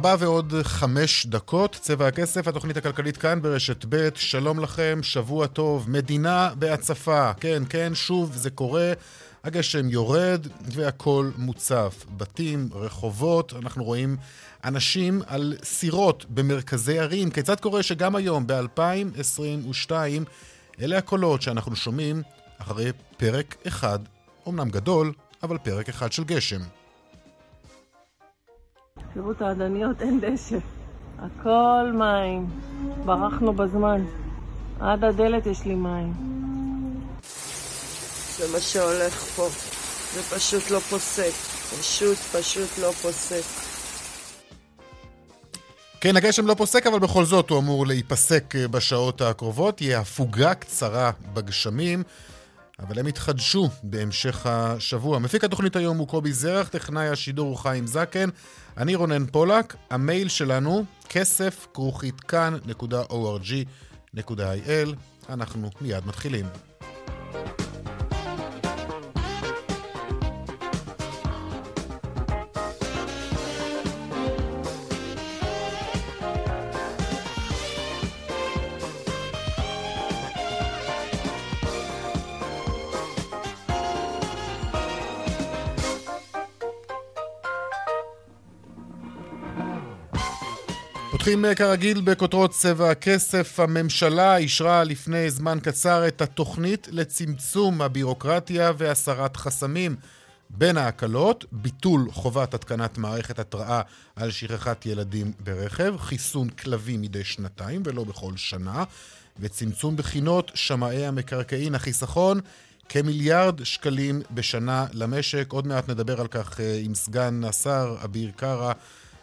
ארבע ועוד חמש דקות, צבע הכסף, התוכנית הכלכלית כאן ברשת ב', שלום לכם, שבוע טוב, מדינה בהצפה, כן, כן, שוב זה קורה, הגשם יורד והכל מוצף, בתים, רחובות, אנחנו רואים אנשים על סירות במרכזי ערים, כיצד קורה שגם היום, ב-2022, אלה הקולות שאנחנו שומעים אחרי פרק אחד, אמנם גדול, אבל פרק אחד של גשם. תראו את העדניות, אין דשא. הכל מים. ברחנו בזמן. עד הדלת יש לי מים. זה מה שהולך פה. זה פשוט לא פוסק. פשוט פשוט לא פוסק. כן, הגשם לא פוסק, אבל בכל זאת הוא אמור להיפסק בשעות הקרובות. תהיה הפוגה קצרה בגשמים. אבל הם התחדשו בהמשך השבוע. מפיק התוכנית היום הוא קובי זרח, טכנאי השידור הוא חיים זקן, אני רונן פולק, המייל שלנו כסף כרוכית כאן.org.il. אנחנו מיד מתחילים. פותחים אה, כרגיל בכותרות צבע הכסף. הממשלה אישרה לפני זמן קצר את התוכנית לצמצום הבירוקרטיה והסרת חסמים. בין ההקלות, ביטול חובת התקנת מערכת התראה על שכחת ילדים ברכב, חיסון כלבי מדי שנתיים ולא בכל שנה, וצמצום בחינות שמאי המקרקעין. החיסכון כמיליארד שקלים בשנה למשק. עוד מעט נדבר על כך אה, עם סגן השר אביר קארה.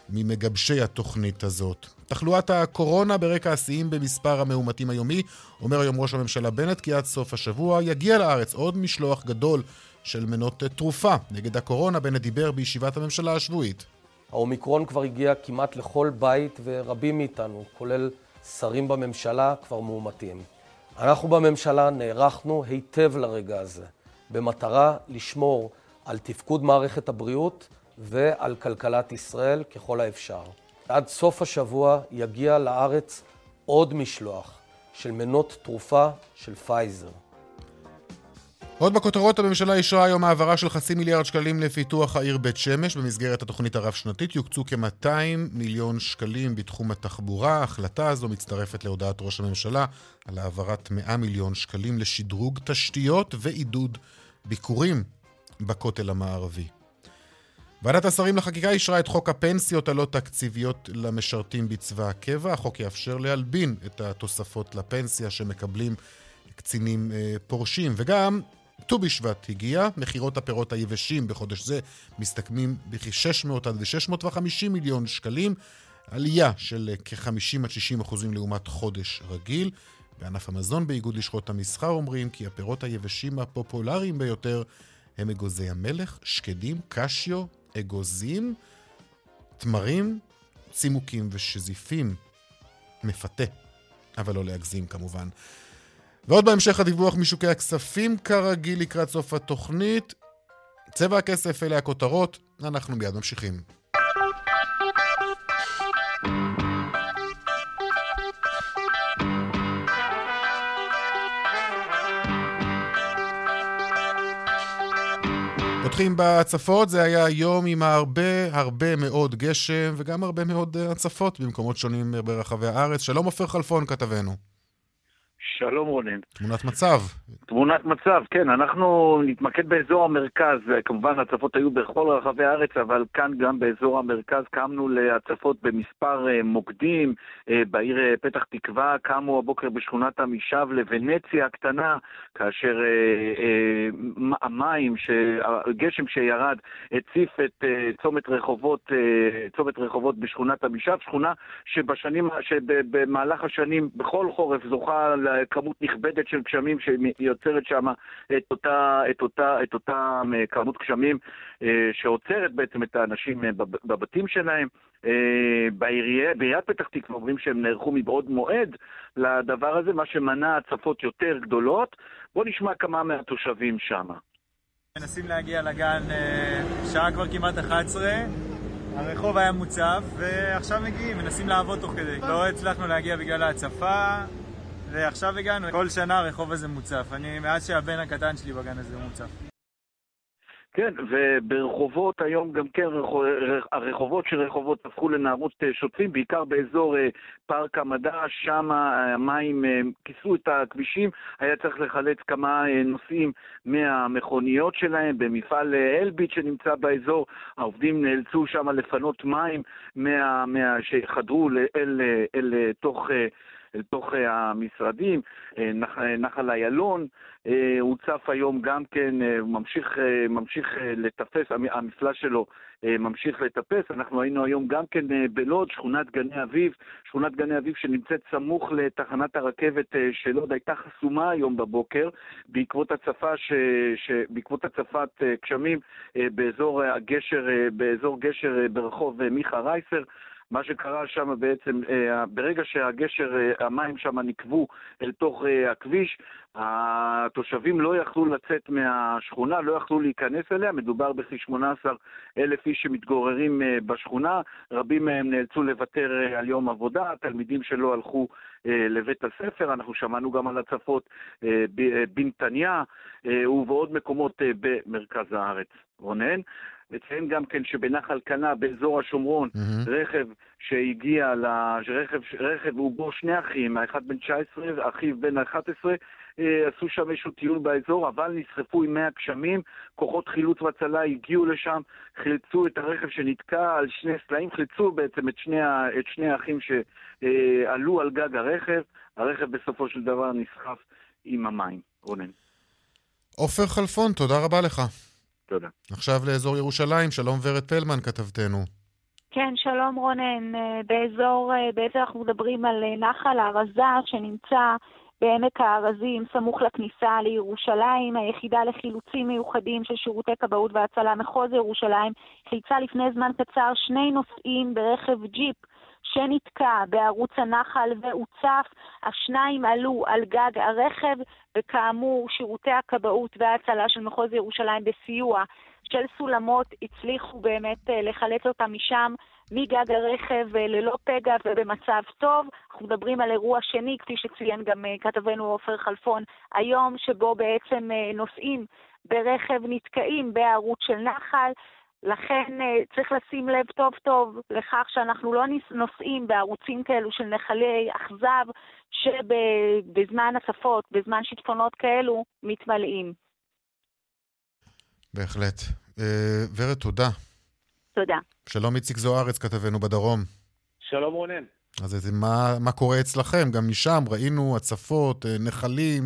ממגבשי התוכנית הזאת. תחלואת הקורונה ברקע השיאים במספר המאומתים היומי, אומר היום ראש הממשלה בנט כי עד סוף השבוע יגיע לארץ עוד משלוח גדול של מנות תרופה נגד הקורונה. בנט דיבר בישיבת הממשלה השבועית. האומיקרון כבר הגיע כמעט לכל בית ורבים מאיתנו, כולל שרים בממשלה, כבר מאומתים. אנחנו בממשלה נערכנו היטב לרגע הזה, במטרה לשמור על תפקוד מערכת הבריאות ועל כלכלת ישראל ככל האפשר. עד סוף השבוע יגיע לארץ עוד משלוח של מנות תרופה של פייזר. עוד בכותרות הממשלה אישרה היום העברה של חצי מיליארד שקלים לפיתוח העיר בית שמש במסגרת התוכנית הרב-שנתית. יוקצו כ-200 מיליון שקלים בתחום התחבורה. ההחלטה הזו מצטרפת להודעת ראש הממשלה על העברת 100 מיליון שקלים לשדרוג תשתיות ועידוד ביקורים בכותל המערבי. ועדת השרים לחקיקה אישרה את חוק הפנסיות הלא תקציביות למשרתים בצבא הקבע. החוק יאפשר להלבין את התוספות לפנסיה שמקבלים קצינים אה, פורשים. וגם ט"ו בשבט הגיע, מכירות הפירות היבשים בחודש זה מסתכמים בכ-600 עד ו-650 מיליון שקלים, עלייה של כ-50 עד 60 אחוזים לעומת חודש רגיל. בענף המזון באיגוד לשכות המסחר אומרים כי הפירות היבשים הפופולריים ביותר הם אגוזי המלך, שקדים, קשיו, אגוזים, תמרים, צימוקים ושזיפים. מפתה, אבל לא להגזים כמובן. ועוד בהמשך הדיווח משוקי הכספים, כרגיל לקראת סוף התוכנית. צבע הכסף, אלה הכותרות, אנחנו מיד ממשיכים. פותחים בהצפות, זה היה יום עם הרבה הרבה מאוד גשם וגם הרבה מאוד אה, הצפות במקומות שונים ברחבי הארץ. שלום עופר חלפון כתבנו. שלום רונן. תמונת מצב. תמונת מצב, כן, אנחנו נתמקד באזור המרכז, כמובן הצפות היו בכל רחבי הארץ, אבל כאן גם באזור המרכז קמנו להצפות במספר אה, מוקדים, אה, בעיר אה, פתח תקווה קמו הבוקר בשכונת עמישב לוונציה הקטנה, כאשר המים, הגשם שירד, הציף את צומת רחובות, צומת רחובות בשכונת אבישב, שכונה שבשנים, שבמהלך השנים, בכל חורף זוכה לכמות נכבדת של גשמים שיוצרת שם את אותה, את אותה, את אותה כמות גשמים שעוצרת בעצם את האנשים בבתים שלהם. בעיריית פתח תקווה אומרים שהם נערכו מבעוד מועד לדבר הזה, מה שמנע הצפות יותר גדולות. בואו נשמע כמה מהתושבים שם. מנסים להגיע לגן, אה, שעה כבר כמעט 11, הרחוב היה מוצף, ועכשיו מגיעים, מנסים לעבוד תוך כדי. לא הצלחנו להגיע בגלל ההצפה, ועכשיו הגענו. כל שנה הרחוב הזה מוצף. אני, מאז שהבן הקטן שלי בגן הזה מוצף. כן, וברחובות היום גם כן, הרחובות של רחובות הפכו לנערות אה, שוטפים, בעיקר באזור אה, פארק המדע, שם המים אה, כיסו את הכבישים, היה צריך לחלץ כמה נוסעים מהמכוניות שלהם במפעל אלביט שנמצא באזור, העובדים נאלצו שם לפנות מים מה, מה, שחדרו אל, אל, אל תוך... אל תוך המשרדים, נחל איילון, אה, הוא צף היום גם כן, אה, ממשיך, אה, ממשיך לטפס, המפלס שלו ממשיך לטפס. אנחנו היינו היום גם כן בלוד, שכונת גני אביב, שכונת גני אביב שנמצאת סמוך לתחנת הרכבת של לוד, הייתה חסומה היום בבוקר בעקבות הצפה, ש... ש... בעקבות הצפת גשמים באזור הגשר, באזור גשר ברחוב מיכה רייסר. מה שקרה שם בעצם, אה, ברגע שהגשר, אה, המים שם נקבו אל תוך אה, הכביש, התושבים לא יכלו לצאת מהשכונה, לא יכלו להיכנס אליה, מדובר בכ-18 אלף איש שמתגוררים בשכונה, רבים מהם נאלצו לוותר על יום עבודה, תלמידים שלא הלכו לבית הספר, אנחנו שמענו גם על הצפות בנתניה ובעוד מקומות במרכז הארץ. רונן, נציין גם כן שבנחל קנה, באזור השומרון, mm-hmm. רכב שהגיע, רכב, רכב הוא בו שני אחים, האחד בן 19, אחיו בן 11, אה, עשו שם איזשהו טיול באזור, אבל נשרפו עם מי הגשמים, כוחות חילוץ והצלה הגיעו לשם, חילצו את הרכב שנתקע על שני סלעים, חילצו בעצם את שני, את שני האחים שעלו על גג הרכב, הרכב בסופו של דבר נסחף עם המים. רונן. עופר חלפון, תודה רבה לך. תודה. עכשיו לאזור ירושלים, שלום ורד פלמן, כתבתנו. כן, שלום רונן. אה, באזור, אה, בעצם אנחנו מדברים על אה, נחל הארזה שנמצא בעמק הארזים, סמוך לכניסה לירושלים. היחידה לחילוצים מיוחדים של שירותי כבאות והצלה מחוז ירושלים חילצה לפני זמן קצר שני נוסעים ברכב ג'יפ שנתקע בערוץ הנחל והוצף. השניים עלו על גג הרכב, וכאמור, שירותי הכבאות וההצלה של מחוז ירושלים בסיוע של סולמות הצליחו באמת אה, לחלץ אותם משם. מגג הרכב אה, ללא פגע ובמצב טוב. אנחנו מדברים על אירוע שני, כפי שציין גם אה, כתבנו עופר חלפון, היום שבו בעצם נוסעים ברכב נתקעים בערוץ של נחל. לכן אה, צריך לשים לב טוב טוב לכך שאנחנו לא נוסעים בערוצים כאלו של נחלי אכזב, שבזמן הצפות, בזמן שיטפונות כאלו, מתמלאים. בהחלט. אה, ורד, תודה. תודה. שלום איציק זוארץ, כתבנו בדרום. שלום רונן. אז מה, מה קורה אצלכם? גם משם ראינו הצפות, אה, נחלים,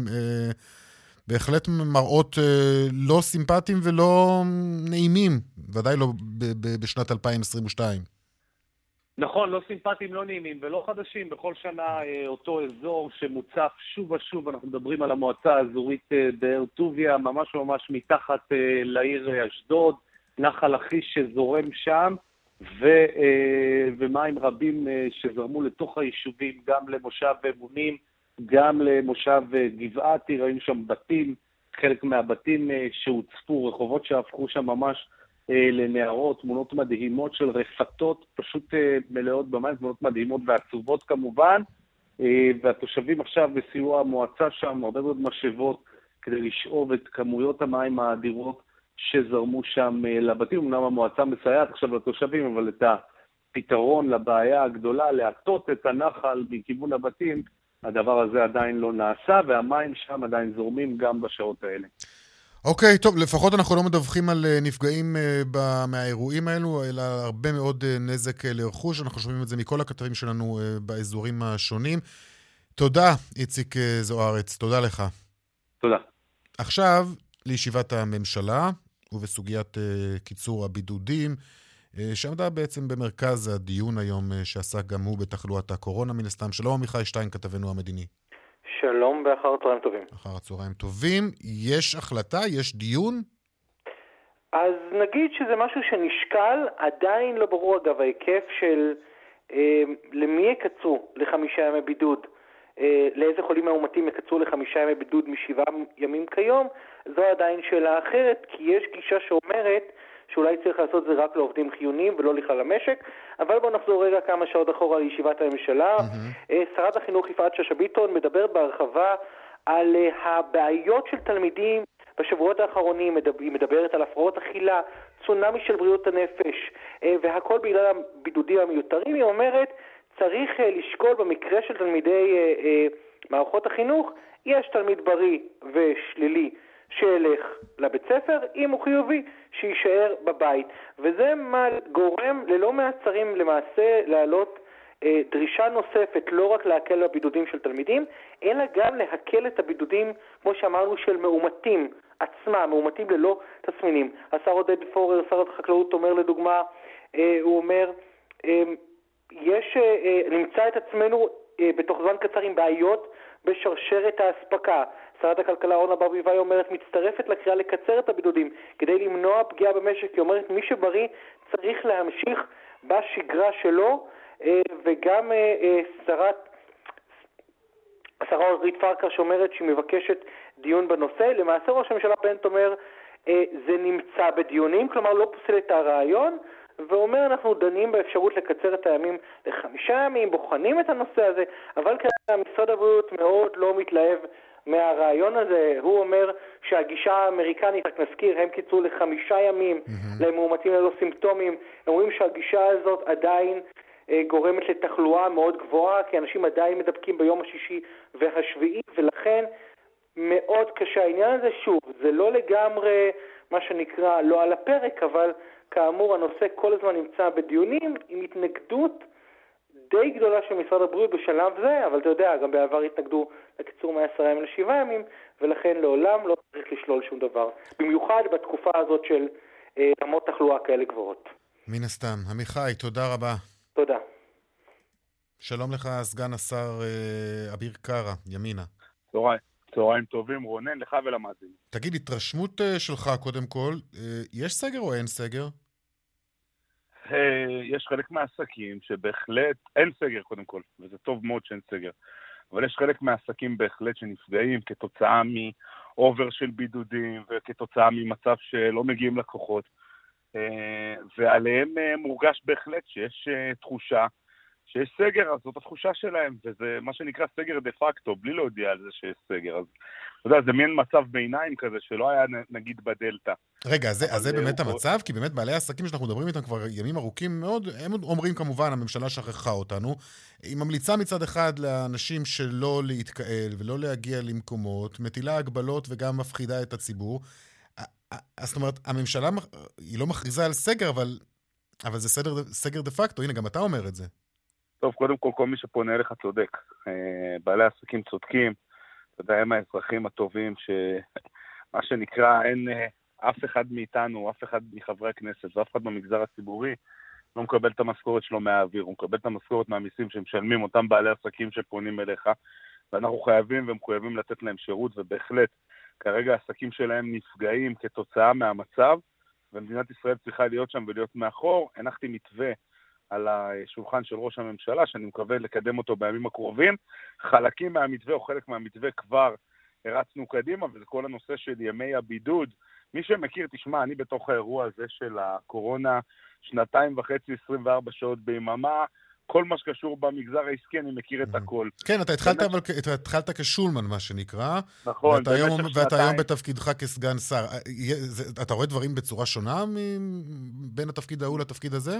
בהחלט מראות אה, לא סימפטיים ולא נעימים, ודאי לא בשנת 2022. נכון, לא סימפטיים, לא נעימים ולא חדשים. בכל שנה אה, אותו אזור שמוצף שוב ושוב, אנחנו מדברים על המועצה האזורית אה, באר טוביה, ממש ממש מתחת לעיר אשדוד, נחל לכיש שזורם שם, ו, ומים רבים שזרמו לתוך היישובים, גם למושב אמונים. גם למושב אה, גבעתי, ראינו שם בתים, חלק מהבתים אה, שהוצפו, רחובות שהפכו שם ממש אה, לנערות, תמונות מדהימות של רפתות פשוט מלאות במים, תמונות מדהימות ועצובות כמובן, והתושבים עכשיו בסיוע המועצה שם, הרבה מאוד משאבות כדי לשאוב את כמויות המים האדירות שזרמו שם לבתים. אמנם המועצה מסייעת עכשיו לתושבים, אבל את הפתרון לבעיה הגדולה, להטות את הנחל מכיוון הבתים, הדבר הזה עדיין לא נעשה, והמים שם עדיין זורמים גם בשעות האלה. אוקיי, okay, טוב, לפחות אנחנו לא מדווחים על אה, נפגעים uh, מהאירועים האלו, אלא הרבה מאוד uh, נזק uh, לרכוש. אנחנו שומעים את זה מכל הכתבים שלנו באזורים השונים. תודה, איציק זוארץ, תודה לך. תודה. עכשיו, לישיבת הממשלה ובסוגיית קיצור הבידודים, שעמדה בעצם במרכז הדיון היום, uh, שעסק גם הוא בתחלואת הקורונה מן הסתם. שלום עמיחי שטיין, כתבנו המדיני. שלום ואחר הצהריים טובים. אחר הצהריים טובים. יש החלטה? יש דיון? אז נגיד שזה משהו שנשקל, עדיין לא ברור אגב ההיקף של אה, למי יקצרו לחמישה ימי בידוד, אה, לאיזה חולים מאומתים יקצרו לחמישה ימי בידוד משבעה ימים כיום, זו עדיין שאלה אחרת, כי יש גישה שאומרת שאולי צריך לעשות זה רק לעובדים חיוניים ולא לכלל המשק, אבל בואו נחזור רגע כמה שעות אחורה לישיבת הממשלה. Mm-hmm. שרת החינוך יפעת שאשא ביטון מדברת בהרחבה על אה, הבעיות של תלמידים בשבועות האחרונים, היא מדברת על הפרעות אכילה, צונאמי של בריאות הנפש, אה, והכל בגלל הבידודים המיותרים. היא אומרת, צריך לשקול במקרה של תלמידי מערכות החינוך, יש תלמיד בריא ושלילי שילך לבית ספר, אם הוא חיובי, שיישאר בבית. וזה מה גורם ללא מעט שרים למעשה להעלות אה, דרישה נוספת, לא רק להקל בבידודים של תלמידים, אלא גם להקל את הבידודים, כמו שאמרנו, של מאומתים עצמם, מאומתים ללא תסמינים. השר עודד פורר, שר החקלאות, אומר לדוגמה, אה, הוא אומר, אה, יש, אה, אה נמצא את עצמנו אה, בתוך זמן קצר עם בעיות בשרשרת האספקה. שרת הכלכלה אורנה ברביבאי אומרת, מצטרפת לקריאה לקצר את הבידודים כדי למנוע פגיעה במשק. היא אומרת, מי שבריא צריך להמשיך בשגרה שלו, אה, וגם אה, אה, שרת... השרה אורית פרקר שאומרת שהיא מבקשת דיון בנושא. למעשה ראש הממשלה בנט אומר, זה נמצא בדיונים, כלומר לא פוסל את הרעיון, ואומר אנחנו דנים באפשרות לקצר את הימים לחמישה ימים, בוחנים את הנושא הזה, אבל כרגע משרד הבריאות מאוד לא מתלהב מהרעיון הזה. הוא אומר שהגישה האמריקנית, רק נזכיר, הם קיצרו לחמישה ימים mm-hmm. למאומתים ללא סימפטומים. הם אומרים שהגישה הזאת עדיין אה, גורמת לתחלואה מאוד גבוהה, כי אנשים עדיין מדבקים ביום השישי והשביעי, ולכן מאוד קשה העניין הזה. שוב, זה לא לגמרי מה שנקרא לא על הפרק, אבל כאמור הנושא כל הזמן נמצא בדיונים עם התנגדות די גדולה של משרד הבריאות בשלב זה, אבל אתה יודע, גם בעבר התנגדו לקיצור מ-10 ימים לשבעה ימים, ולכן לעולם לא צריך לשלול שום דבר. במיוחד בתקופה הזאת של אה, רמות תחלואה כאלה גבוהות. מן הסתם. עמיחי, תודה רבה. תודה. שלום לך, סגן השר אה, אביר קארה, ימינה. צהריים. צהריים טובים, רונן, לך ולמאזינים. תגיד, התרשמות uh, שלך, קודם כל, uh, יש סגר או אין סגר? Uh, יש חלק מהעסקים שבהחלט, אין סגר קודם כל, וזה טוב מאוד שאין סגר. אבל יש חלק מהעסקים בהחלט שנפגעים כתוצאה מאובר של בידודים וכתוצאה ממצב שלא מגיעים לקוחות. Uh, ועליהם uh, מורגש בהחלט שיש תחושה שיש סגר, אז זאת התחושה שלהם, וזה מה שנקרא סגר דה פקטו, בלי להודיע על זה שיש סגר. אז אתה יודע, זה מין מצב ביניים כזה, שלא היה נגיד בדלתא. רגע, אז זה, אז זה באמת המצב? כי באמת בעלי עסקים שאנחנו מדברים איתם כבר ימים ארוכים מאוד, הם אומרים כמובן, הממשלה שכחה אותנו. היא ממליצה מצד אחד לאנשים שלא להתקהל ולא להגיע למקומות, מטילה הגבלות וגם מפחידה את הציבור. זאת אומרת, הממשלה, היא לא מכריזה על סגר, אבל, אבל זה סדר, סגר דה פקטו, הנה, גם אתה אומר את זה. טוב, קודם כל, כל מי שפונה אליך צודק. אה, בעלי עסקים צודקים, אתה יודע, הם האזרחים הטובים, שמה שנקרא, אין אה, אף אחד מאיתנו, אף אחד מחברי הכנסת ואף אחד במגזר הציבורי לא מקבל את המשכורת שלו מהאוויר, הוא מקבל את המשכורת מהמיסים שמשלמים אותם בעלי עסקים שפונים אליך, ואנחנו חייבים ומחויבים לתת להם שירות, ובהחלט, כרגע העסקים שלהם נפגעים כתוצאה מהמצב, ומדינת ישראל צריכה להיות שם ולהיות מאחור. הנחתי מתווה על השולחן של ראש הממשלה, שאני מקווה לקדם אותו בימים הקרובים. חלקים מהמתווה או חלק מהמתווה כבר הרצנו קדימה, וזה כל הנושא של ימי הבידוד. מי שמכיר, תשמע, אני בתוך האירוע הזה של הקורונה, שנתיים וחצי, 24 שעות ביממה, כל מה שקשור במגזר העסקי, אני מכיר את הכל. כן, אתה התחלת, אבל, אתה התחלת כשולמן, מה שנקרא. נכון, ואתה היום, ואתה היום בתפקידך כסגן שר. אה, אתה רואה דברים בצורה שונה בין התפקיד ההוא לתפקיד הזה?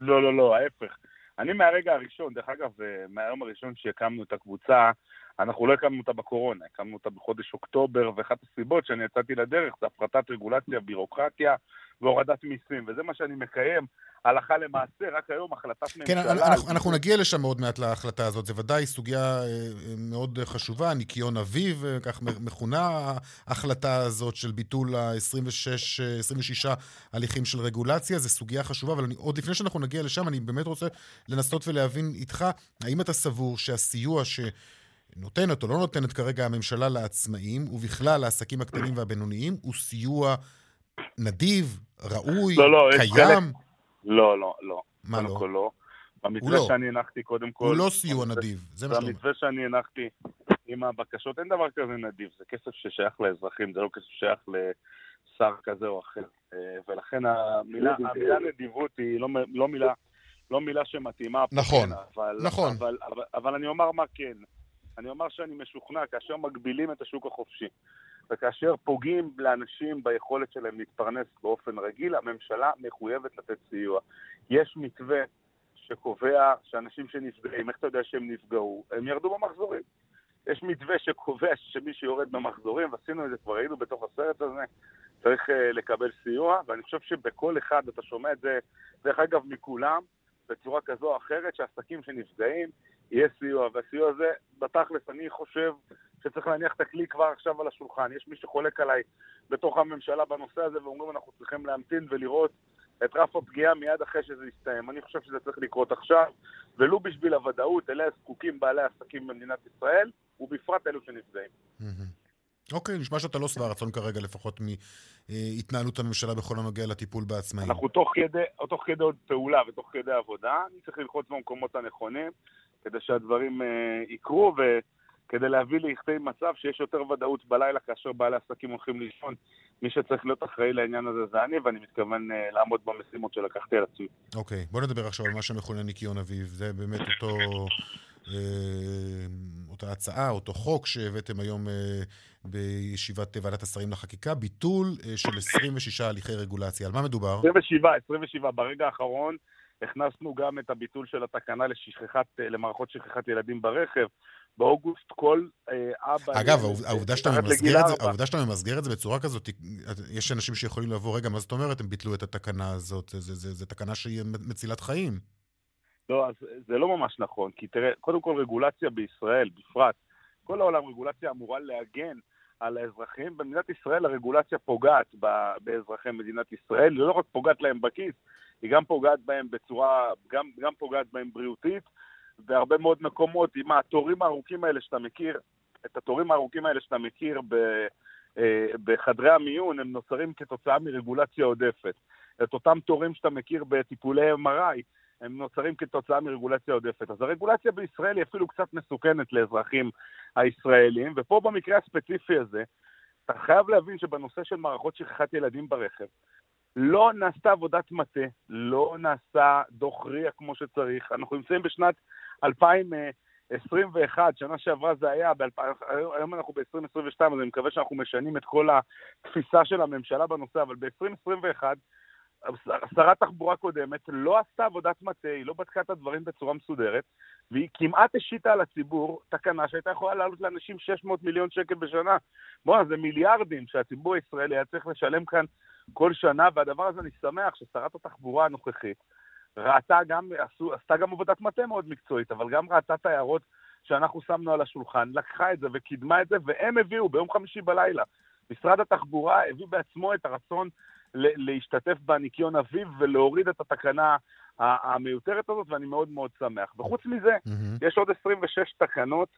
לא, לא, לא, ההפך. אני מהרגע הראשון, דרך אגב, אה, מהיום הראשון שהקמנו את הקבוצה, אנחנו לא הקמנו אותה בקורונה, הקמנו אותה בחודש אוקטובר, ואחת הסיבות שאני יצאתי לדרך זה הפחתת רגולציה, בירוקרטיה והורדת מיסים, וזה מה שאני מקיים. הלכה למעשה, רק היום החלטת כן, ממשלה... אנחנו, אנחנו נגיע לשם עוד מעט להחלטה הזאת, זה ודאי סוגיה אה, מאוד חשובה, ניקיון אביב, אה, כך מכונה ההחלטה הזאת של ביטול ה-26 26 הליכים של רגולציה, זו סוגיה חשובה, אבל אני, עוד לפני שאנחנו נגיע לשם, אני באמת רוצה לנסות ולהבין איתך, האם אתה סבור שהסיוע ש... נותנת או לא נותנת כרגע הממשלה לעצמאים, ובכלל לעסקים הקטנים והבינוניים, הוא סיוע נדיב, ראוי, לא, לא, קיים? לא, לא, לא. מה לא? כל לא. במתווה לא. שאני הנחתי, קודם כל... הוא לא סיוע נדיב, זה מה שאתה אומר. במתווה שאני הנחתי עם הבקשות, אין דבר כזה נדיב, זה כסף ששייך לאזרחים, זה לא כסף ששייך לשר כזה או אחר. אה, ולכן המילה, המילה נדיבות היא לא, לא מילה... לא מילה שמתאימה פה, נכון, כן, אבל, נכון. אבל, אבל, אבל אני אומר מה כן. אני אומר שאני משוכנע, כאשר מגבילים את השוק החופשי, וכאשר פוגעים לאנשים ביכולת שלהם להתפרנס באופן רגיל, הממשלה מחויבת לתת סיוע. יש מתווה שקובע שאנשים שנפגעים, איך אתה יודע שהם נפגעו? הם ירדו במחזורים. יש מתווה שקובע שמי שיורד במחזורים, ועשינו את זה, כבר היינו בתוך הסרט הזה, צריך uh, לקבל סיוע, ואני חושב שבכל אחד, אתה שומע את זה, דרך אגב, מכולם, בצורה כזו או אחרת, שעסקים שנפגעים, יהיה סיוע, והסיוע הזה, בתכלס, אני חושב שצריך להניח את הכלי כבר עכשיו על השולחן. יש מי שחולק עליי בתוך הממשלה בנושא הזה, ואומרים אנחנו צריכים להמתין ולראות את רף הפגיעה מיד אחרי שזה יסתיים. אני חושב שזה צריך לקרות עכשיו, ולו בשביל הוודאות, אלה הזקוקים בעלי עסקים במדינת ישראל, ובפרט אלו שנפגעים. אוקיי, נשמע שאתה לא שבע רצון כרגע, לפחות מהתנהלות הממשלה בכל הנוגע לטיפול בעצמאים. אנחנו תוך כדי, תוך כדי עוד פעולה ותוך כדי עבודה, אני צריך ללחוץ במקומות הנכונים, כדי שהדברים uh, יקרו, וכדי להביא לכדי מצב שיש יותר ודאות בלילה כאשר בעלי עסקים הולכים לישון. מי שצריך להיות אחראי לעניין הזה זה אני, ואני מתכוון uh, לעמוד במשימות שלקחתי על עצמי. אוקיי, okay, בוא נדבר עכשיו על מה שמכונה ניקיון אביב. זה באמת אותו... אה, אותה הצעה, אותו חוק שהבאתם היום אה, בישיבת ועדת השרים לחקיקה, ביטול אה, של 26 הליכי רגולציה. על מה מדובר? 27, 27. ברגע האחרון הכנסנו גם את הביטול של התקנה לשכחת, למערכות שכחת ילדים ברכב. באוגוסט כל אבא... אגב, העובדה שאתה, ממסגר את זה, העובדה שאתה ממסגר את זה בצורה כזאת, יש אנשים שיכולים לבוא, רגע, מה זאת אומרת הם ביטלו את התקנה הזאת? זו תקנה שהיא מצילת חיים. לא, אז זה לא ממש נכון, כי תראה, קודם כל רגולציה בישראל, בפרט, כל העולם רגולציה אמורה להגן על האזרחים. במדינת ישראל הרגולציה פוגעת באזרחי מדינת ישראל, היא לא רק פוגעת להם בכיס, היא גם פוגעת בהם בצורה, גם, גם פוגעת בהם בריאותית, בהרבה מאוד מקומות, עם התורים הארוכים האלה שאתה מכיר, את התורים הארוכים האלה שאתה מכיר ב, אה, בחדרי המיון, הם נוצרים כתוצאה מרגולציה עודפת. את אותם תורים שאתה מכיר בטיפולי MRI, הם נוצרים כתוצאה מרגולציה עודפת. אז הרגולציה בישראל היא אפילו קצת מסוכנת לאזרחים הישראלים, ופה במקרה הספציפי הזה, אתה חייב להבין שבנושא של מערכות שכחת ילדים ברכב, לא נעשתה עבודת מטה, לא נעשה דוח RIA כמו שצריך. אנחנו נמצאים בשנת 2021, שנה שעברה זה היה, היום אנחנו ב-2022, אז אני מקווה שאנחנו משנים את כל התפיסה של הממשלה בנושא, אבל ב-2021 שרת תחבורה קודמת לא עשתה עבודת מטה, היא לא בדקה את הדברים בצורה מסודרת, והיא כמעט השיתה על הציבור תקנה שהייתה יכולה לעלות לאנשים 600 מיליון שקל בשנה. בואנה, זה מיליארדים שהציבור הישראלי היה צריך לשלם כאן כל שנה, והדבר הזה אני שמח ששרת התחבורה הנוכחית ראתה גם, עשו, עשתה גם עבודת מטה מאוד מקצועית, אבל גם ראתה את ההערות שאנחנו שמנו על השולחן, לקחה את זה וקידמה את זה, והם הביאו ביום חמישי בלילה. משרד התחבורה הביא בעצמו את הרצון להשתתף בניקיון אביב ולהוריד את התקנה המיותרת הזאת, ואני מאוד מאוד שמח. וחוץ מזה, mm-hmm. יש עוד 26 תקנות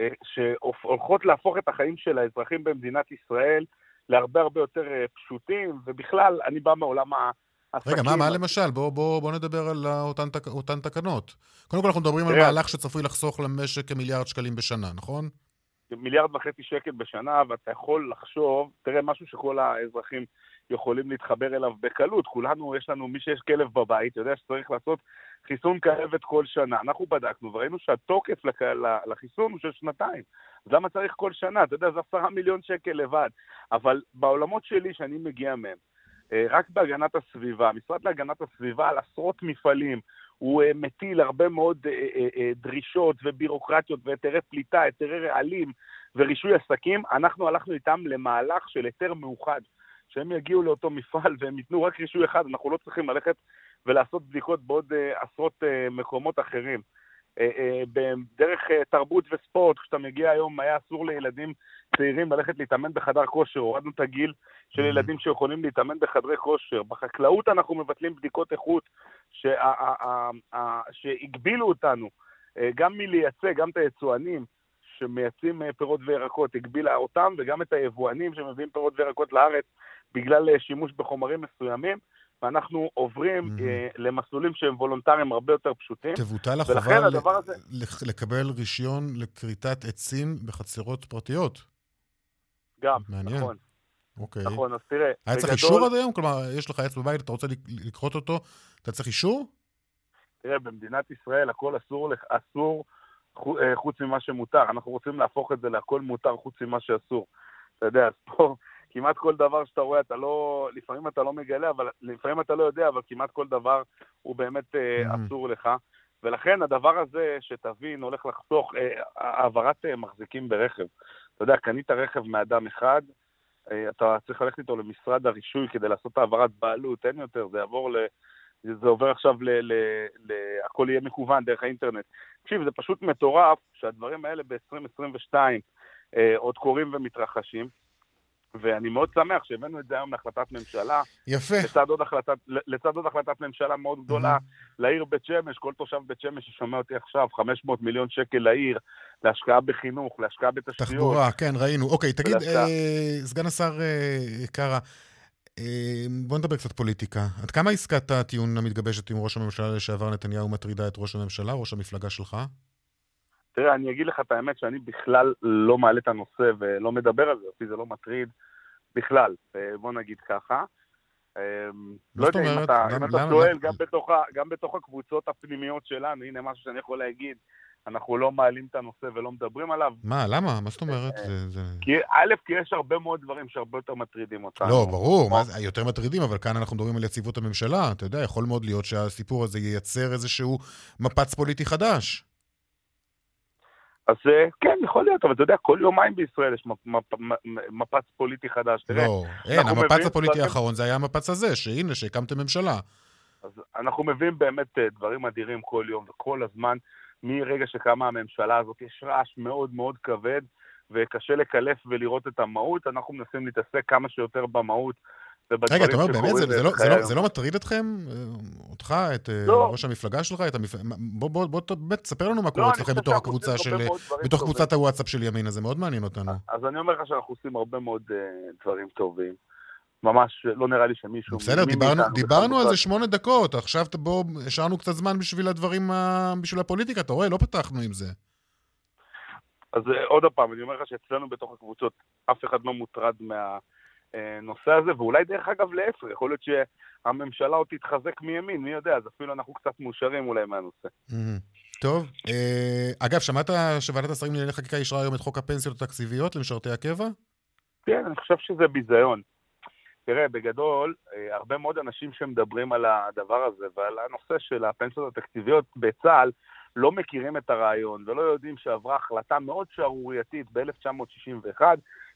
אה, שהולכות להפוך את החיים של האזרחים במדינת ישראל להרבה הרבה יותר אה, פשוטים, ובכלל, אני בא מעולם ה... רגע, מה, מה למשל? בואו בוא, בוא נדבר על אותן, תק, אותן תקנות. קודם כל אנחנו מדברים על מהלך שצפוי לחסוך למשק כמיליארד שקלים בשנה, נכון? מיליארד וחצי שקל בשנה, ואתה יכול לחשוב, תראה, משהו שכל האזרחים יכולים להתחבר אליו בקלות. כולנו, יש לנו, מי שיש כלב בבית, יודע שצריך לעשות חיסון כלבת כל שנה. אנחנו בדקנו וראינו שהתוקף לחיסון הוא של שנתיים. אז למה צריך כל שנה? אתה יודע, זה עשרה מיליון שקל לבד. אבל בעולמות שלי, שאני מגיע מהם, אה, רק בהגנת הסביבה, המשרד להגנת הסביבה על עשרות מפעלים, הוא אה, מטיל הרבה מאוד אה, דרישות ובירוקרטיות והיתרי פליטה, היתרי רעלים ורישוי עסקים. אנחנו הלכנו איתם למהלך של היתר מאוחד. שהם יגיעו לאותו מפעל והם ייתנו רק רישוי אחד, אנחנו לא צריכים ללכת ולעשות בדיקות בעוד עשרות מקומות אחרים. דרך תרבות וספורט, כשאתה מגיע היום, היה אסור לילדים צעירים ללכת להתאמן בחדר כושר, הורדנו את הגיל של ילדים שיכולים להתאמן בחדרי כושר. בחקלאות אנחנו מבטלים בדיקות איכות שהגבילו אותנו, גם מלייצא, גם את היצואנים. שמייצאים אה, פירות וירקות הגבילה אותם, וגם את היבואנים שמביאים פירות וירקות לארץ בגלל אה, שימוש בחומרים מסוימים. ואנחנו עוברים mm-hmm. למסלולים שהם וולונטריים הרבה יותר פשוטים. תבוטל החובה ל- הזה... לקבל רישיון לכריתת עצים בחצרות פרטיות. גם, מעניין. נכון. אוקיי. נכון, אז תראה, היה צריך אישור עד היום? כלומר, יש לך עץ בבית, אתה רוצה לכרות אותו, אתה צריך אישור? תראה, במדינת ישראל הכל אסור, אסור אה, חוץ ממה שמותר. אנחנו רוצים להפוך את זה להכל מותר חוץ ממה שאסור. אתה יודע, אז פה כמעט כל דבר שאתה רואה, אתה לא, לפעמים אתה לא מגלה, אבל לפעמים אתה לא יודע, אבל כמעט כל דבר הוא באמת אה, mm. אסור לך. ולכן הדבר הזה, שתבין, הולך לחסוך אה, העברת מחזיקים ברכב. אתה יודע, קנית רכב מאדם אחד, אתה צריך ללכת איתו למשרד הרישוי כדי לעשות העברת בעלות, אין יותר, זה יעבור ל... זה עובר עכשיו ל... ל, ל הכל יהיה מקוון דרך האינטרנט. תקשיב, זה פשוט מטורף שהדברים האלה ב-2022 אה, עוד קורים ומתרחשים. ואני מאוד שמח שהבאנו את זה היום להחלטת ממשלה. יפה. לצד עוד החלטת, לצד עוד החלטת ממשלה מאוד גדולה mm-hmm. לעיר בית שמש, כל תושב בית שמש ששומע אותי עכשיו, 500 מיליון שקל לעיר, להשקעה בחינוך, להשקעה בתשתיות. תחבורה, כן, ראינו. אוקיי, תגיד, אה, סגן השר אה, קרא, אה, בוא נדבר קצת פוליטיקה. עד כמה עסקת הטיעון המתגבשת עם ראש הממשלה לשעבר נתניהו מטרידה את ראש הממשלה, ראש המפלגה שלך? תראה, אני אגיד לך את האמת שאני בכלל לא מעלה את הנושא ולא מדבר על זה, אותי זה לא מטריד בכלל, אה, בוא נגיד ככה. אה, לא יודע אם אתה, אם אתה שואל, גם בתוך, גם בתוך הקבוצות הפנימיות שלנו, הנה משהו שאני יכול להגיד, אנחנו לא מעלים את הנושא ולא מדברים עליו. מה, למה? מה זאת אומרת? כי א', כי יש הרבה מאוד דברים שהרבה יותר מטרידים אותנו. לא, ברור, יותר מטרידים, אבל כאן אנחנו מדברים על יציבות הממשלה. אתה יודע, יכול מאוד להיות שהסיפור הזה ייצר איזשהו מפץ פוליטי חדש. אז אה, כן, יכול להיות, אבל אתה יודע, כל יומיים בישראל יש מפץ פוליטי חדש. לא, אין, המפץ הפוליטי האחרון זה היה המפץ הזה, שהנה, שהקמתם ממשלה. אז אנחנו מביאים באמת אה, דברים אדירים כל יום, וכל הזמן מרגע שקמה הממשלה הזאת יש רעש מאוד מאוד כבד וקשה לקלף ולראות את המהות, אנחנו מנסים להתעסק כמה שיותר במהות. רגע, אתה אומר, באמת, זה, זה, לא, זה, לא, זה לא מטריד אתכם? אה, אותך, את אה, לא. ראש המפלגה שלך? את המפ... בוא, בוא, בוא, באמת, תספר לנו מה קורה לא, אצלכם בתוך הקבוצה של... בתוך קבוצת הוואטסאפ של ימינה, זה מאוד מעניין אותנו. אז אני אומר לך שאנחנו עושים הרבה מאוד uh, דברים טובים. ממש לא נראה לי שמישהו... בסדר, דיברנו, דיברנו על זה שמונה דקות, עכשיו בואו, השארנו קצת זמן בשביל הדברים, בשביל הפוליטיקה, אתה רואה, לא פתחנו עם זה. אז אה, עוד פעם, אני אומר לך שאצלנו בתוך הקבוצות אף אחד לא מוטרד מהנושא הזה, ואולי דרך אגב להפך, יכול להיות שהממשלה עוד תתחזק מימין, מי יודע, אז אפילו אנחנו קצת מאושרים אולי מהנושא. טוב, אה, אגב, שמעת שוועדת השרים לענייני חקיקה אישרה היום את חוק הפנסיות התקציביות למשרתי הקבע? כן, אני חושב שזה ביזיון. תראה, בגדול, אה, הרבה מאוד אנשים שמדברים על הדבר הזה ועל הנושא של הפנסיות התקציביות בצה"ל לא מכירים את הרעיון ולא יודעים שעברה החלטה מאוד שערורייתית ב-1961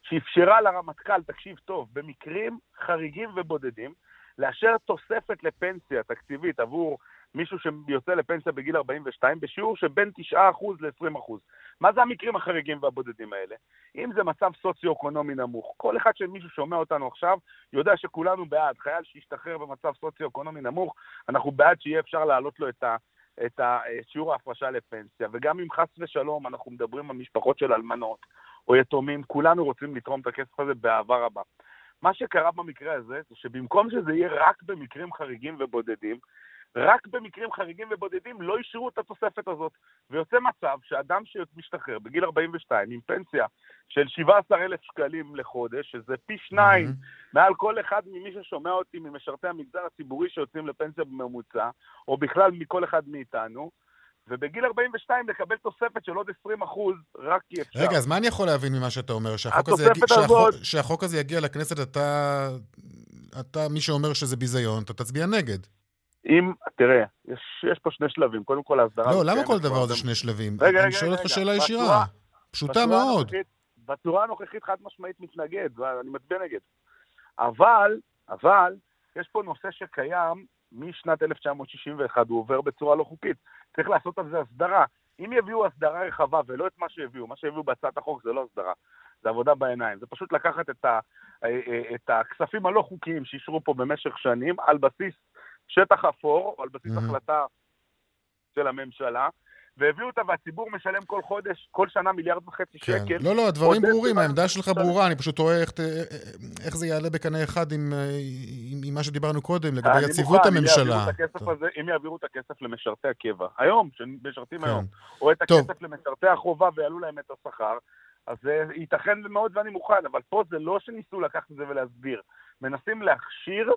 שאפשרה לרמטכ"ל, תקשיב טוב, במקרים חריגים ובודדים, לאשר תוספת לפנסיה תקציבית עבור מישהו שיוצא לפנסיה בגיל 42 בשיעור שבין 9% ל-20%. מה זה המקרים החריגים והבודדים האלה? אם זה מצב סוציו-אקונומי נמוך, כל אחד שמישהו שומע אותנו עכשיו יודע שכולנו בעד. חייל שישתחרר במצב סוציו-אקונומי נמוך, אנחנו בעד שיהיה אפשר להעלות לו את ה... את שיעור ההפרשה לפנסיה, וגם אם חס ושלום אנחנו מדברים על משפחות של אלמנות או יתומים, כולנו רוצים לתרום את הכסף הזה באהבה רבה. מה שקרה במקרה הזה, זה שבמקום שזה יהיה רק במקרים חריגים ובודדים, רק במקרים חריגים ובודדים לא אישרו את התוספת הזאת. ויוצא מצב שאדם שמשתחרר בגיל 42 עם פנסיה של 17,000 שקלים לחודש, שזה פי שניים mm-hmm. מעל כל אחד ממי ששומע אותי ממשרתי המגזר הציבורי שיוצאים לפנסיה בממוצע, או בכלל מכל אחד מאיתנו, ובגיל 42 לקבל תוספת של עוד 20 אחוז, רק כי אפשר. רגע, אז מה אני יכול להבין ממה שאתה אומר? שהחוק, הזה יגיע, שהחוק, שהחוק הזה יגיע לכנסת, אתה, אתה, מי שאומר שזה ביזיון, אתה תצביע נגד. אם, תראה, יש, יש פה שני שלבים. קודם כל, ההסדרה... לא, למה כל דבר זה שני שלבים? רגע, רגע, רגע. אני שואל אותך שאלה ישירה. פשוטה מאוד. בצורה הנוכחית חד משמעית מתנגד, ואני מצביע נגד. אבל, אבל, יש פה נושא שקיים משנת 1961 הוא עובר בצורה לא חוקית. צריך לעשות על זה הסדרה. אם יביאו הסדרה רחבה ולא את מה שהביאו, מה שהביאו בהצעת החוק זה לא הסדרה, זה עבודה בעיניים. זה פשוט לקחת את, ה, את הכספים הלא חוקיים שאישרו פה במשך שנים על בסיס שטח אפור, או על בסיס mm-hmm. החלטה של הממשלה, והביאו אותה והציבור משלם כל חודש, כל שנה מיליארד וחצי כן. שקל. לא, לא, הדברים ברורים, העמדה שלך ברורה, אני פשוט תוהה איך, איך זה יעלה בקנה אחד עם, עם, עם מה שדיברנו קודם, לגבי יציבות הממשלה. אם יעבירו את הכסף למשרתי הקבע, היום, שמשרתים כן. היום, או את הכסף טוב. למשרתי החובה ויעלו להם את השכר, אז זה ייתכן מאוד ואני מוכן, אבל פה זה לא שניסו לקחת את זה ולהסביר. מנסים להכשיר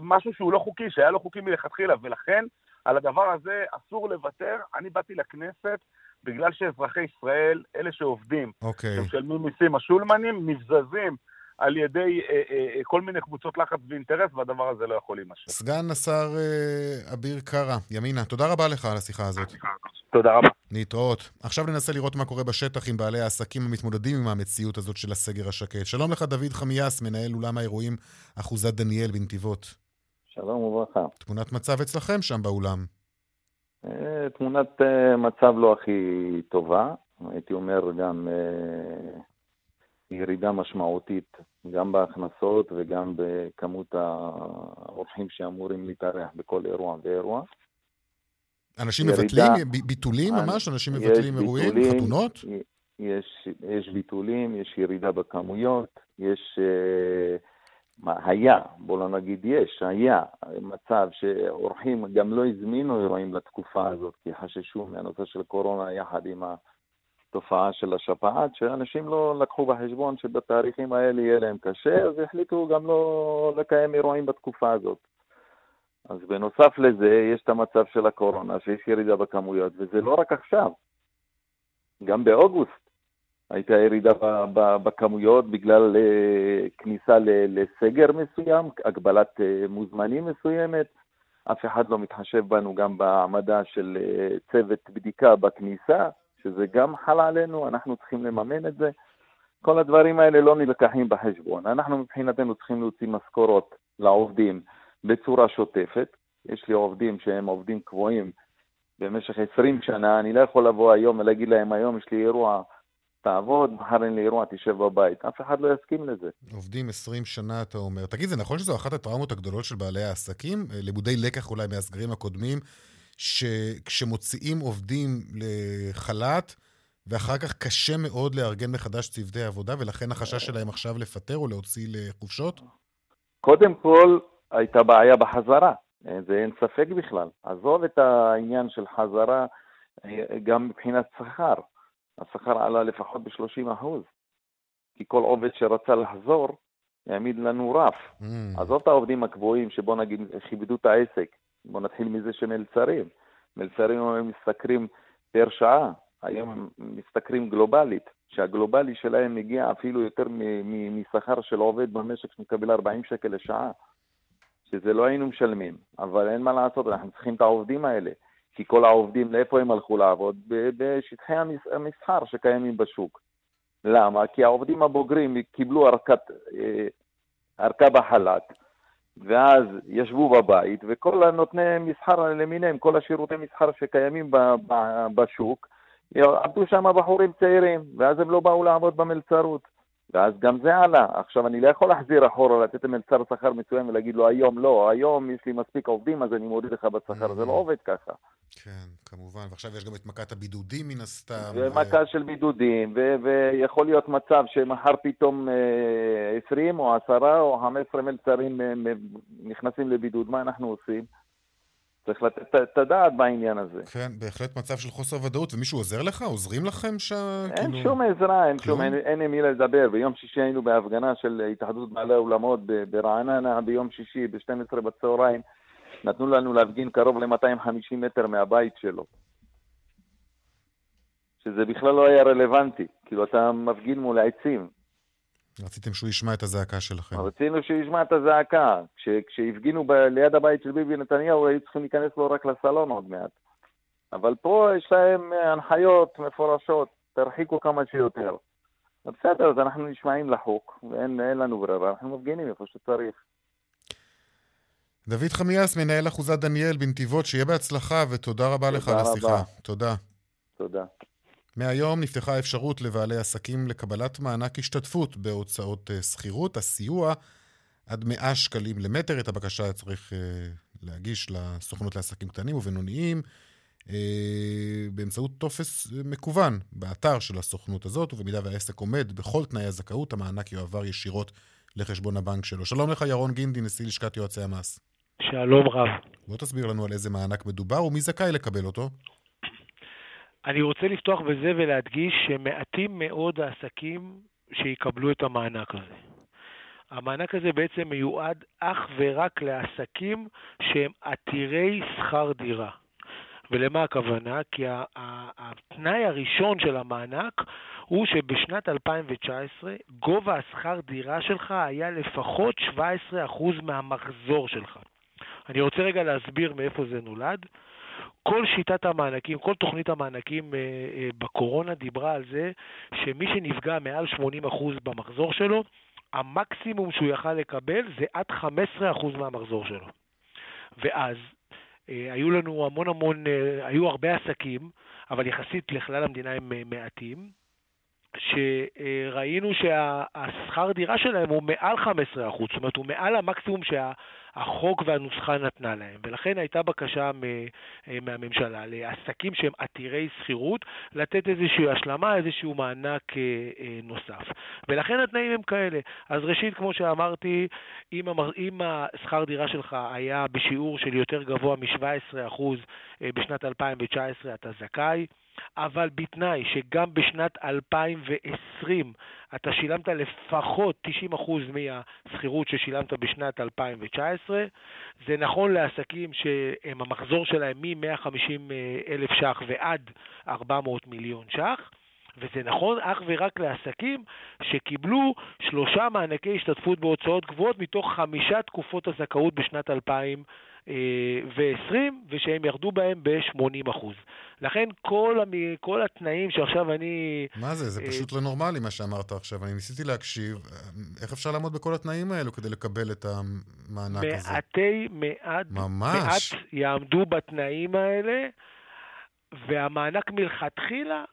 משהו שהוא לא חוקי, שהיה לא חוקי מלכתחילה, ולכן על הדבר הזה אסור לוותר. אני באתי לכנסת בגלל שאזרחי ישראל, אלה שעובדים, okay. אוקיי. שמשלמים מיסים, השולמנים, נבזזים על ידי אה, אה, אה, כל מיני קבוצות לחץ ואינטרס, והדבר הזה לא יכול להימשך. סגן השר אה, אביר קארה, ימינה, תודה רבה לך על השיחה הזאת. תודה רבה. להתראות. עכשיו ננסה לראות מה קורה בשטח עם בעלי העסקים המתמודדים עם המציאות הזאת של הסגר השקט. שלום לך, דוד חמיאס, מנהל אולם האירועים אחוזת דניאל בנתיבות. שלום וברכה. תמונת מצב אצלכם שם באולם. אה, תמונת אה, מצב לא הכי טובה, הייתי אומר גם אה, ירידה משמעותית גם בהכנסות וגם בכמות האורחים שאמורים להתארח בכל אירוע ואירוע. אנשים ירידה, מבטלים, ביטולים ממש? אנשים מבטלים אירועים, ביטולים, חתונות? יש, יש ביטולים, יש ירידה בכמויות, יש... Uh, מה, היה, בוא לא נגיד יש, היה מצב שאורחים גם לא הזמינו אירועים לתקופה הזאת, כי חששו מהנושא של קורונה יחד עם התופעה של השפעת, שאנשים לא לקחו בחשבון שבתאריכים האלה יהיה להם קשה, אז החליטו גם לא לקיים אירועים בתקופה הזאת. אז בנוסף לזה, יש את המצב של הקורונה, שיש ירידה בכמויות, וזה לא רק עכשיו. גם באוגוסט הייתה ירידה בכמויות בגלל אה, כניסה לסגר מסוים, הגבלת אה, מוזמנים מסוימת. אף אחד לא מתחשב בנו גם בהעמדה של אה, צוות בדיקה בכניסה, שזה גם חל עלינו, אנחנו צריכים לממן את זה. כל הדברים האלה לא נלקחים בחשבון. אנחנו מבחינתנו צריכים להוציא משכורות לעובדים בצורה שוטפת. יש לי עובדים שהם עובדים קבועים במשך 20 שנה, אני לא יכול לבוא היום ולהגיד להם, היום יש לי אירוע תעבוד, מחר אין לי אירוע, תשב בבית. אף אחד לא יסכים לזה. עובדים 20 שנה, אתה אומר. תגיד, זה נכון שזו אחת הטראומות הגדולות של בעלי העסקים? אה, לימודי לקח אולי מהסגרים הקודמים, שכשמוציאים עובדים לחל"ת, ואחר כך קשה מאוד לארגן מחדש צוותי עבודה, ולכן החשש שלהם עכשיו לפטר או להוציא לחופשות? קודם כל, הייתה בעיה בחזרה. אה, זה אין ספק בכלל. עזוב את העניין של חזרה אה, גם מבחינת שכר. השכר עלה לפחות ב-30 אחוז. כי כל עובד שרצה לחזור, העמיד לנו רף. Mm. עזוב את העובדים הקבועים, שבוא נגיד, כיבדו את העסק. בוא נתחיל מזה שמלצרים. מלצרים הם משתכרים פר שעה, היום הם משתכרים גלובלית, שהגלובלי שלהם מגיע אפילו יותר משכר של עובד במשק שמקבל 40 שקל לשעה, שזה לא היינו משלמים, אבל אין מה לעשות, אנחנו צריכים את העובדים האלה. כי כל העובדים, לאיפה הם הלכו לעבוד? בשטחי המסחר שקיימים בשוק. למה? כי העובדים הבוגרים קיבלו אה, ארכה בחל"ת, ואז ישבו בבית, וכל הנותני מסחר למיניהם, כל השירותי מסחר שקיימים בשוק, עבדו שם בחורים צעירים, ואז הם לא באו לעבוד במלצרות. ואז גם זה עלה. עכשיו, אני לא יכול להחזיר אחורה, לתת למלצר שכר מסוים ולהגיד לו, היום לא, היום יש לי מספיק עובדים, אז אני מוריד לך בשכר. זה לא mm. עובד ככה. כן, כמובן. ועכשיו יש גם את מכת הבידודים מן הסתם. ומכה ו... של בידודים, ויכול להיות מצב שמחר פתאום 20 אה, או 10 או 15 מלצרים אה, נכנסים לבידוד, מה אנחנו עושים? צריך לתת את הדעת בעניין הזה. כן, בהחלט מצב של חוסר ודאות. ומישהו עוזר לך? עוזרים לכם ש... אין כאילו... שום עזרה, אין שום, אין, אין עם מי לדבר. ביום שישי היינו בהפגנה של התאחדות בעלי האולמות ברעננה, ביום שישי ב-12 בצהריים. נתנו לנו להפגין קרוב ל-250 מטר מהבית שלו. שזה בכלל לא היה רלוונטי. כאילו, אתה מפגין מול העצים. רציתם שהוא ישמע את הזעקה שלכם. רצינו שהוא ישמע את הזעקה. כש, כשהפגינו ב, ליד הבית של ביבי נתניהו, היו צריכים להיכנס לו רק לסלון עוד מעט. אבל פה יש להם הנחיות מפורשות, תרחיקו כמה שיותר. בסדר, אז אנחנו נשמעים לחוק, ואין לנו ברירה, אנחנו מפגינים איפה שצריך. דוד חמיאס, מנהל אחוזת דניאל בנתיבות, שיהיה בהצלחה ותודה רבה לך על השיחה. תודה. תודה. מהיום נפתחה האפשרות לבעלי עסקים לקבלת מענק השתתפות בהוצאות אה, שכירות. הסיוע עד 100 שקלים למטר. את הבקשה צריך אה, להגיש לסוכנות לעסקים קטנים ובינוניים אה, באמצעות טופס מקוון באתר של הסוכנות הזאת, ובמידה והעסק עומד בכל תנאי הזכאות, המענק יועבר ישירות לחשבון הבנק שלו. שלום לך, ירון גינדי, נשיא לשכת יועצי המס. שלום רב. בוא תסביר לנו על איזה מענק מדובר ומי זכאי לקבל אותו. אני רוצה לפתוח בזה ולהדגיש שמעטים מאוד העסקים שיקבלו את המענק הזה. המענק הזה בעצם מיועד אך ורק לעסקים שהם עתירי שכר דירה. ולמה הכוונה? כי התנאי הראשון של המענק הוא שבשנת 2019 גובה השכר דירה שלך היה לפחות 17% מהמחזור שלך. אני רוצה רגע להסביר מאיפה זה נולד. כל שיטת המענקים, כל תוכנית המענקים אה, אה, בקורונה דיברה על זה שמי שנפגע מעל 80% במחזור שלו, המקסימום שהוא יכל לקבל זה עד 15% מהמחזור שלו. ואז אה, היו לנו המון המון, היו הרבה עסקים, אבל יחסית לכלל המדינה הם מעטים, שראינו שהשכר דירה שלהם הוא מעל 15%, זאת אומרת הוא מעל המקסימום שה... החוק והנוסחה נתנה להם, ולכן הייתה בקשה אה, מהממשלה לעסקים שהם עתירי שכירות, לתת איזושהי השלמה, איזשהו מענק אה, אה, נוסף. ולכן התנאים הם כאלה. אז ראשית, כמו שאמרתי, אם, השכר דירה שלך היה בשיעור של יותר גבוה מ-17% בשנת 2019, אתה זכאי. אבל בתנאי שגם בשנת 2020 אתה שילמת לפחות 90% מהשכירות ששילמת בשנת 2019. זה נכון לעסקים שהם המחזור שלהם מ-150 אלף ש"ח ועד 400 מיליון ש"ח. וזה נכון אך ורק לעסקים שקיבלו שלושה מענקי השתתפות בהוצאות גבוהות מתוך חמישה תקופות הזכאות בשנת 2020. ו-20, ושהם ירדו בהם ב-80%. לכן כל, המ... כל התנאים שעכשיו אני... מה זה? זה אה, פשוט לא נורמלי מה שאמרת עכשיו. אני ניסיתי להקשיב, איך אפשר לעמוד בכל התנאים האלו כדי לקבל את המענק הזה? מעטי מעט, ממש. מעט יעמדו בתנאים האלה, והמענק מלכתחילה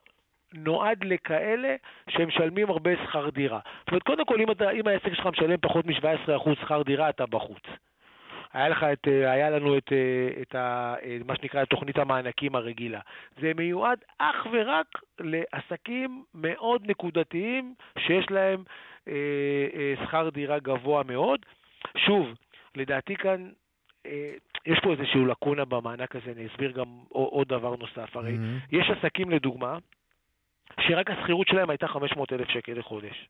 נועד לכאלה שמשלמים הרבה שכר דירה. זאת אומרת, קודם כל, אם, אתה, אם העסק שלך משלם פחות מ-17% שכר דירה, אתה בחוץ. היה, לך את, אה, היה לנו את, אה, את ה, אה, מה שנקרא תוכנית המענקים הרגילה. זה מיועד אך ורק לעסקים מאוד נקודתיים שיש להם אה, אה, שכר דירה גבוה מאוד. שוב, לדעתי כאן אה, יש פה איזושהי לקונה במענק הזה, אני אסביר גם עוד דבר נוסף. הרי mm-hmm. יש עסקים, לדוגמה, שרק השכירות שלהם הייתה 500,000 שקל לחודש.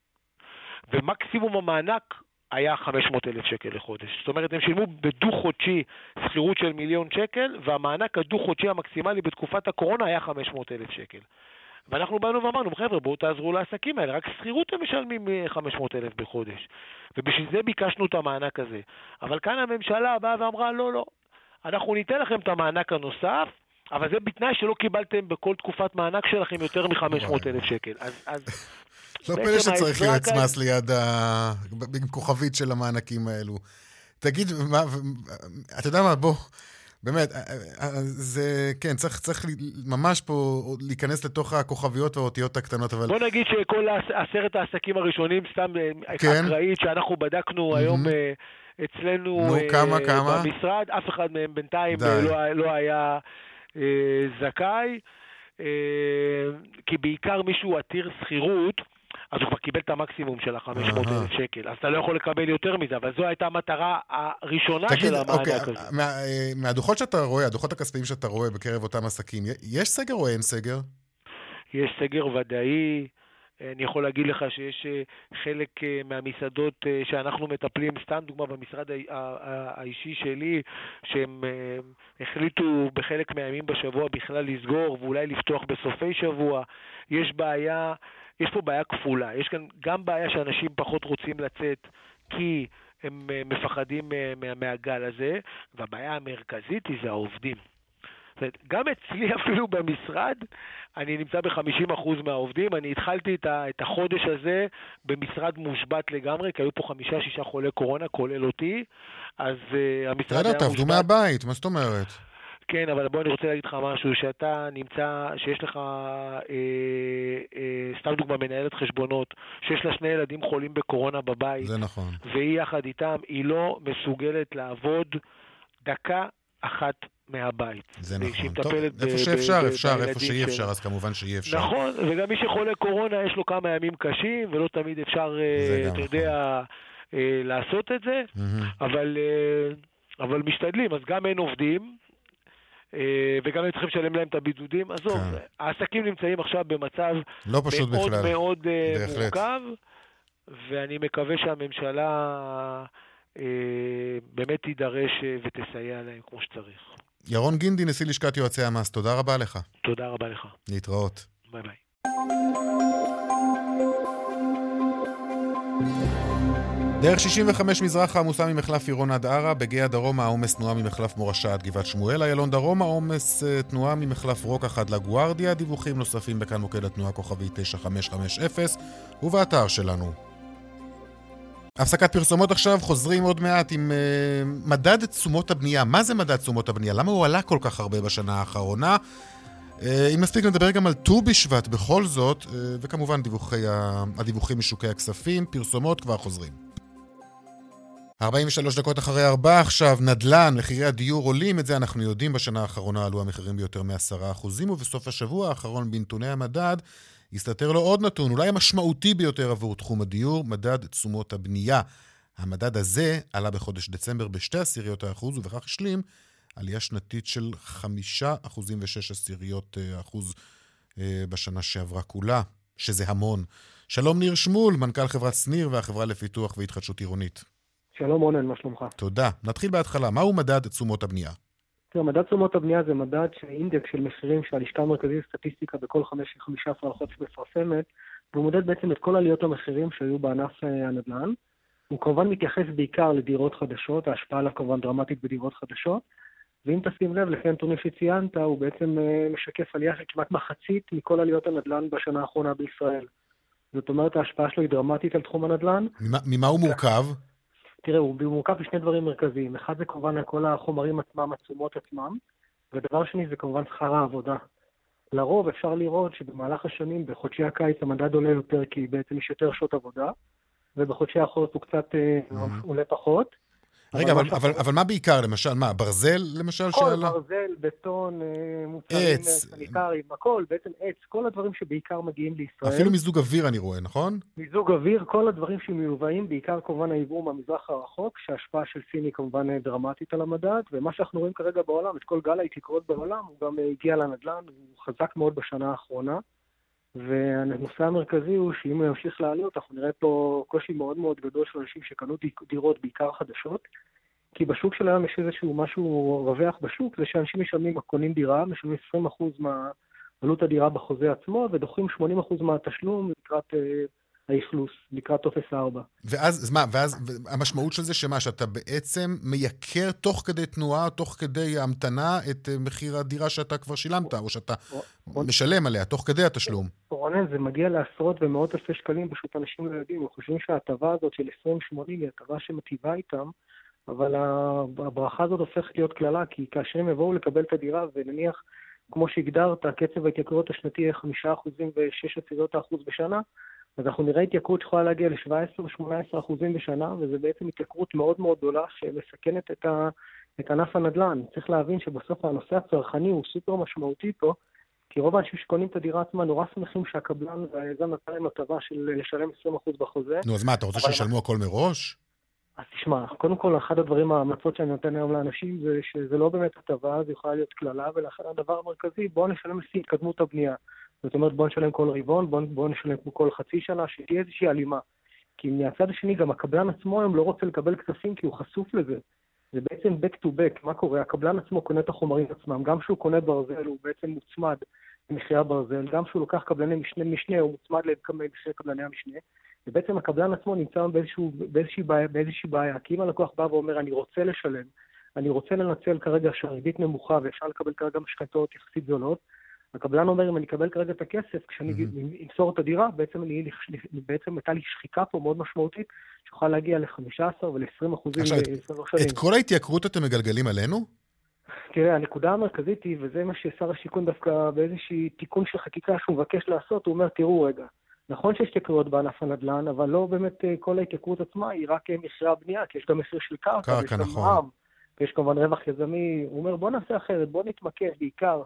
ומקסימום המענק היה 500 אלף שקל לחודש. זאת אומרת, הם שילמו בדו-חודשי שכירות של מיליון שקל, והמענק הדו-חודשי המקסימלי בתקופת הקורונה היה 500 אלף שקל. ואנחנו באנו ואמרנו, חבר'ה, בואו תעזרו לעסקים האלה, רק שכירות הם משלמים 500 אלף בחודש. ובשביל זה ביקשנו את המענק הזה. אבל כאן הממשלה באה ואמרה, לא, לא, אנחנו ניתן לכם את המענק הנוסף, אבל זה בתנאי שלא קיבלתם בכל תקופת מענק שלכם יותר מ-500 אלף שקל. אז, אז לא פלא שצריך יועץ מס ליד ה... עם כוכבית של המענקים האלו. תגיד, מה, אתה יודע מה, בוא, באמת, זה, כן, צריך, צריך ממש פה להיכנס לתוך הכוכביות והאותיות הקטטנות, אבל... בוא נגיד שכל עשרת העסקים הראשונים, סתם אה, כן? אקראית, שאנחנו בדקנו mm-hmm. היום אה, אצלנו נו, כמה, uh, כמה? במשרד, אף אחד מהם בינתיים לא, לא היה uh, זכאי, uh, כי בעיקר מישהו עתיר שכירות, אז הוא כבר קיבל את המקסימום של ה-500,000 שקל. אז אתה לא יכול לקבל יותר מזה, אבל זו הייתה המטרה הראשונה תגיד, של המענק אוקיי, הזה. מה, אה, מהדוחות שאתה רואה, הדוחות הכספיים שאתה רואה בקרב אותם עסקים, יש סגר או אין סגר? יש סגר ודאי. אני יכול להגיד לך שיש אה, חלק אה, מהמסעדות שאנחנו מטפלים, סתם דוגמה במשרד האישי שלי, שהם החליטו בחלק מהימים בשבוע בכלל לסגור ואולי לפתוח בסופי שבוע. יש בעיה יש פה בעיה כפולה. יש כאן גם בעיה שאנשים פחות רוצים לצאת כי הם אה, מפחדים אה, מהגל הזה, והבעיה המרכזית היא זה העובדים. גם אצלי אפילו במשרד, אני נמצא ב-50% מהעובדים. אני התחלתי את החודש הזה במשרד מושבת לגמרי, כי היו פה חמישה-שישה חולי קורונה, כולל אותי, אז uh, המשרד היה מושבת. בסדר, תעבדו מהבית, מה זאת אומרת? כן, אבל בוא, אני רוצה להגיד לך משהו, שאתה נמצא, שיש לך, אה, אה, סתם דוגמה, מנהלת חשבונות, שיש לה שני ילדים חולים בקורונה בבית. זה נכון. והיא יחד איתם, היא לא מסוגלת לעבוד דקה אחת מהבית. זה נכון. טוב, איפה שאפשר, אפשר, איפה שאי אפשר, אז כמובן שאי אפשר. נכון, וגם מי שחולה קורונה, יש לו כמה ימים קשים, ולא תמיד אפשר, אה, אתה נכון. יודע, אה, לעשות את זה, אבל, אה, אבל משתדלים, אז גם אין עובדים, וגם הם צריכים לשלם להם את הבידודים. עזוב, כן. העסקים נמצאים עכשיו במצב לא פשוט מאוד בכלל. מאוד בהחלט. מורכב, ואני מקווה שהממשלה באמת תידרש ותסייע להם כמו שצריך. ירון גינדי, נשיא לשכת יועצי המס, תודה רבה לך. תודה רבה לך. להתראות. ביי ביי. דרך 65 מזרחה עמוסה ממחלף עירון עד ערה, בגיא הדרום העומס תנועה ממחלף מורשה עד גבעת שמואל, איילון דרום העומס אה, תנועה ממחלף רוקח עד לגוארדיה, דיווחים נוספים בכאן מוקד התנועה כוכבי 9550 ובאתר שלנו הפסקת פרסומות עכשיו, חוזרים עוד מעט עם uh, מדד תשומות הבנייה. מה זה מדד תשומות הבנייה? למה הוא עלה כל כך הרבה בשנה האחרונה? Uh, אם נספיק נדבר גם על ט"ו בשבט בכל זאת, uh, וכמובן דיווחי. הדיווחים משוקי הכספים, פרסומות כבר חוזרים. 43 דקות אחרי 4 עכשיו, נדל"ן, מחירי הדיור עולים, את זה אנחנו יודעים, בשנה האחרונה עלו המחירים ביותר מ-10%, ובסוף השבוע האחרון בנתוני המדד הסתתר לו עוד נתון, אולי המשמעותי ביותר עבור תחום הדיור, מדד תשומות הבנייה. המדד הזה עלה בחודש דצמבר בשתי עשיריות האחוז, ובכך השלים עלייה שנתית של חמישה אחוזים ושש עשיריות אה, אחוז אה, בשנה שעברה כולה, שזה המון. שלום ניר שמול, מנכ"ל חברת שניר והחברה לפיתוח והתחדשות עירונית. שלום רונן, מה שלומך? תודה. נתחיל בהתחלה. מהו מדד תשומות הבנייה? תראה, מדד תשומות הבנייה זה מדד אינדקס של מחירים שהלשכה המרכזית לסטטיסטיקה בכל 15 לחודש מפרסמת, והוא מודד בעצם את כל עליות המחירים שהיו בענף אה, הנדל"ן. הוא כמובן מתייחס בעיקר לדירות חדשות, ההשפעה עליו כמובן דרמטית בדירות חדשות, ואם תשים לב, לפי הנתונים שציינת, הוא בעצם אה, משקף עלייה של כמעט מחצית מכל עליות הנדל"ן בשנה האחרונה בישראל. זאת אומרת, ההשפעה שלו היא דרמטית על תחום הנדל"ן. ממה הוא מורכב? תראה, הוא מורכב משני דברים מרכזיים. אחד זה כמובן כל החומרים עצמם, התשומות עצמם, ודבר שני זה כמובן שכר העבודה. לרוב אפשר לראות שבמהלך השנים, בחודשי הקיץ המדד עולה יותר כי בעצם יש יותר שעות עבודה, ובחודשי החורף הוא קצת mm-hmm. עולה פחות. רגע, אבל, אבל, אבל מה בעיקר, למשל? מה, ברזל, למשל, כל שעלה? כל ברזל, בטון, אה, מוצרים אה, סניטריים, הכל, בעצם עץ, כל הדברים שבעיקר מגיעים לישראל. אפילו מיזוג אוויר אני רואה, נכון? מיזוג אוויר, כל הדברים שמיובאים, בעיקר כמובן היבוא מהמזרח הרחוק, שההשפעה של סיני כמובן אה, דרמטית על המדד, ומה שאנחנו רואים כרגע בעולם, את כל גל ההתייקרות בעולם, הוא גם הגיע לנדל"ן, הוא חזק מאוד בשנה האחרונה. והנושא המרכזי הוא שאם הוא ימשיך לעלות, אנחנו נראה פה קושי מאוד מאוד גדול של אנשים שקנו דירות בעיקר חדשות, כי בשוק של היום יש איזשהו משהו רווח בשוק, זה שאנשים משלמים, קונים דירה, משלמים 20% מעלות הדירה בחוזה עצמו, ודוחים 80% מהתשלום לקראת אה, האכלוס לקראת טופס 4. ואז, אז מה, ואז המשמעות של זה שמה, שאתה בעצם מייקר תוך כדי תנועה, תוך כדי המתנה, את אה, מחיר הדירה שאתה כבר שילמת, או שאתה משלם עליה, תוך כדי התשלום. רונן, זה מגיע לעשרות ומאות אלפי שקלים, פשוט אנשים לא יודעים, הם חושבים שההטבה הזאת של 20-80 היא הטבה שמטיבה איתם, אבל הברכה הזאת הופכת להיות קללה, כי כאשר הם יבואו לקבל את הדירה, ונניח, כמו שהגדרת, קצב ההתייקרויות השנתי יהיה 5% ו-6 בשנה, אז אנחנו נראה התייקרות שיכולה להגיע ל-17 ו-18 אחוזים בשנה, וזה בעצם התייקרות מאוד מאוד גדולה שמסכנת את, ה, את ענף הנדל"ן. צריך להבין שבסוף הנושא הצרכני הוא סופר משמעותי פה, כי רוב האנשים שקונים את הדירה עצמה נורא שמחים שהקבלן והיזם נתן להם הטבה של לשלם 20% בחוזה. נו, אז מה, אתה רוצה שישלמו הכל מראש? אז תשמע, קודם כל, אחד הדברים, ההמלצות שאני נותן היום לאנשים זה שזה לא באמת הטבה, זה יכולה להיות קללה, ולכן הדבר המרכזי, בואו נשלם לפי התקדמות הבנייה. זאת אומרת, בואו נשלם כל רבעון, בואו בוא נשלם כל חצי שנה, שתהיה איזושהי הלימה. כי מהצד השני, גם הקבלן עצמו היום לא רוצה לקבל כספים כי הוא חשוף לזה. זה בעצם back to back, מה קורה? הקבלן עצמו קונה את החומרים עצמם, גם כשהוא קונה ברזל הוא בעצם מוצמד למחירי הברזל, גם כשהוא לוקח קבלני משנה, משנה הוא מוצמד למחירי קבלני המשנה, ובעצם הקבלן עצמו נמצא באיזשהו, באיזושהי, בעיה, באיזושהי בעיה, כי אם הלקוח בא ואומר אני רוצה לשלם, אני רוצה לנצל כרגע שהריבית נמוכה ואפשר לקבל כרגע משכנתאות יחסית זולות, הקבלן אומר, אם אני אקבל כרגע את הכסף, כשאני mm-hmm. אמסור את הדירה, בעצם, אני, בעצם הייתה לי שחיקה פה מאוד משמעותית, שיכולה להגיע ל-15 ול-20 אחוזים ל-20 שנים. את כל ההתייקרות אתם מגלגלים עלינו? תראה, הנקודה המרכזית היא, וזה מה ששר השיכון דווקא באיזשהי תיקון של חקיקה שהוא מבקש לעשות, הוא אומר, תראו רגע, נכון שיש התייקרויות בענף הנדל"ן, אבל לא באמת אה, כל ההתייקרות עצמה היא רק אה, מחירי הבנייה, כי יש גם מחיר של קרקע, קרקע, נכון. מע"מ, ויש כמובן רווח יזמי. הוא אומר, בוא נעשה אחרת, בוא נתמקד בעיקר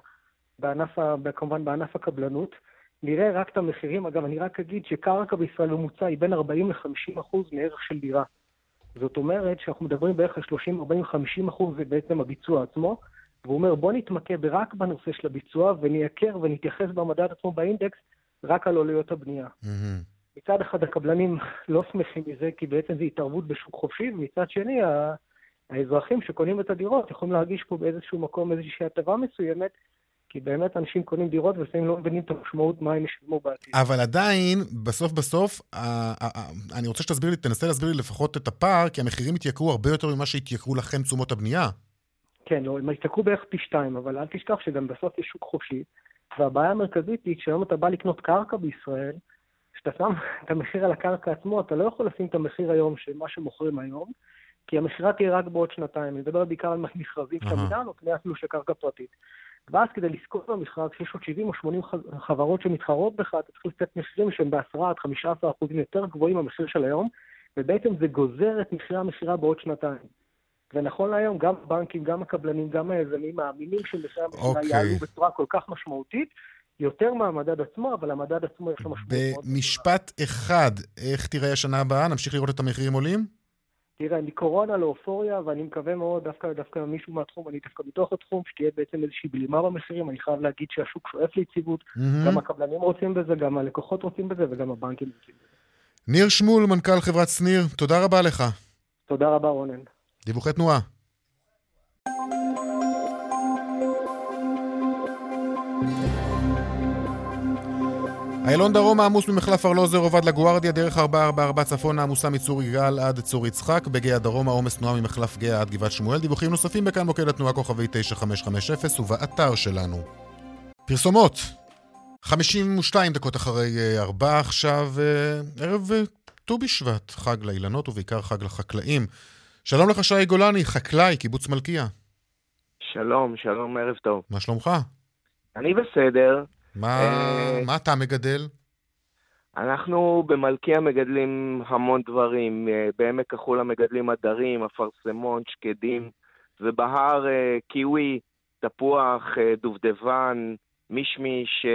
בענף, כמובן בענף הקבלנות. נראה רק את המחירים. אגב, אני רק אגיד שקרקע בישראל ממוצע היא בין 40 ל-50 אחוז מערך של דירה. זאת אומרת שאנחנו מדברים בערך על 30, 40, 50 אחוז זה בעצם הביצוע עצמו. והוא אומר, בוא נתמקד רק בנושא של הביצוע ונייקר ונתייחס במדד עצמו באינדקס רק על עלויות הבנייה. Mm-hmm. מצד אחד הקבלנים לא שמחים מזה, כי בעצם זו התערבות בשוק חופשי, ומצד שני האזרחים שקונים את הדירות יכולים להרגיש פה באיזשהו מקום איזושהי הטבה מסוימת, כי באמת אנשים קונים דירות ולפעמים לא מבינים את המשמעות מה הם ישלמו בעתיד. אבל עדיין, בסוף בסוף, אני רוצה שתסביר לי, תנסה להסביר לי לפחות את הפער, כי המחירים התייקרו הרבה יותר ממה שהתייקרו לכם תשומות הבנייה. כן, לא, הם התייקרו בערך פי שתיים, אבל אל תשכח שגם בסוף יש שוק חופשי, והבעיה המרכזית היא כשהיום אתה בא לקנות קרקע בישראל, כשאתה שם את המחיר על הקרקע עצמו, אתה לא יכול לשים את המחיר היום של מה שמוכרים היום, כי המכירה תהיה רק בעוד שנתיים. אני מדבר בעיקר על מכרזים של המדינה, או קנה אפילו של קרקע פרטית. ואז כדי לזכות במכרז, כשיש עוד 70 או 80 חברות שמתחרות בך, אתה צריך לתת מחירים שהם ב-10 עד 15 אחוזים יותר גבוהים מהמחיר של היום, ובעצם זה גוזר את מחירי המכירה בעוד שנתיים. ונכון להיום, גם הבנקים, גם הקבלנים, גם היזמים מאמינים שמחירי המכירה okay. אוקיי. יעלו בצורה כל כך משמעותית, יותר מהמדד עצמו, אבל המדד עצמו יש לו משמעות. במשפט אחד, איך תראה השנה הבאה? נמשיך לראות את המחירים עולים? תראה, מקורונה לאופוריה, ואני מקווה מאוד, דווקא, דווקא מישהו מהתחום, אני דווקא בתוך התחום, שתהיה בעצם איזושהי בלימה במחירים. אני חייב להגיד שהשוק שואף ליציבות, mm-hmm. גם הקבלנים רוצים בזה, גם הלקוחות רוצים בזה, וגם הבנקים רוצים בזה. ניר שמול, מנכ"ל חברת שניר, תודה רבה לך. תודה רבה, רונן. דיווחי תנועה. איילון דרום העמוס ממחלף ארלוזר עד לגוארדיה, דרך 444 צפון העמוסה מצור יגאל עד צור יצחק, בגאה דרום העומס תנועה ממחלף גאה עד גבעת שמואל, דיווחים נוספים בכאן מוקד התנועה כוכבי 9550 ובאתר שלנו. פרסומות 52 דקות אחרי 4 אה, עכשיו, אה, ערב אה, ט"ו בשבט, חג לאילנות ובעיקר חג לחקלאים. שלום לך שי גולני, חקלאי, קיבוץ מלכיה. שלום, שלום, ערב טוב. מה שלומך? אני בסדר. מה, אה, מה אתה מגדל? אנחנו במלכיה מגדלים המון דברים. אה, בעמק החולה מגדלים עדרים, אפרסמון, שקדים, ובהר אה, קיווי, תפוח, דובדבן, מישמיש.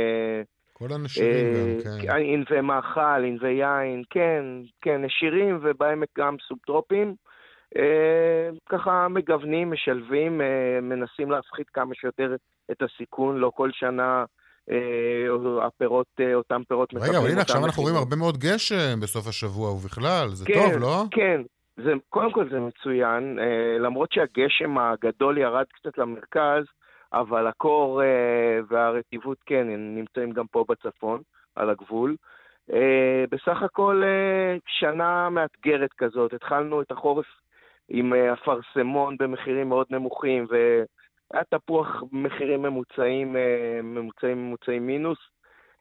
כל הנשירים גם, כן. ענבי מאכל, ענבי יין, כן, כן, נשירים, ובעמק גם סובטרופים. ככה מגוונים, משלבים, מנסים להפחית כמה שיותר את הסיכון, לא כל שנה הפירות, אה, אותם פירות. רגע, אבל הנה עכשיו אנחנו רואים הרבה מאוד גשם בסוף השבוע ובכלל, זה כן, טוב, לא? כן, זה, קודם כל זה מצוין, אה, למרות שהגשם הגדול ירד קצת למרכז, אבל הקור והרטיבות כן, הם נמצאים גם פה בצפון, על הגבול. בסך הכל שנה מאתגרת כזאת, התחלנו את החורף עם אפרסמון במחירים מאוד נמוכים, ו... היה תפוח מחירים ממוצעים, אה, ממוצעים, ממוצעים מינוס.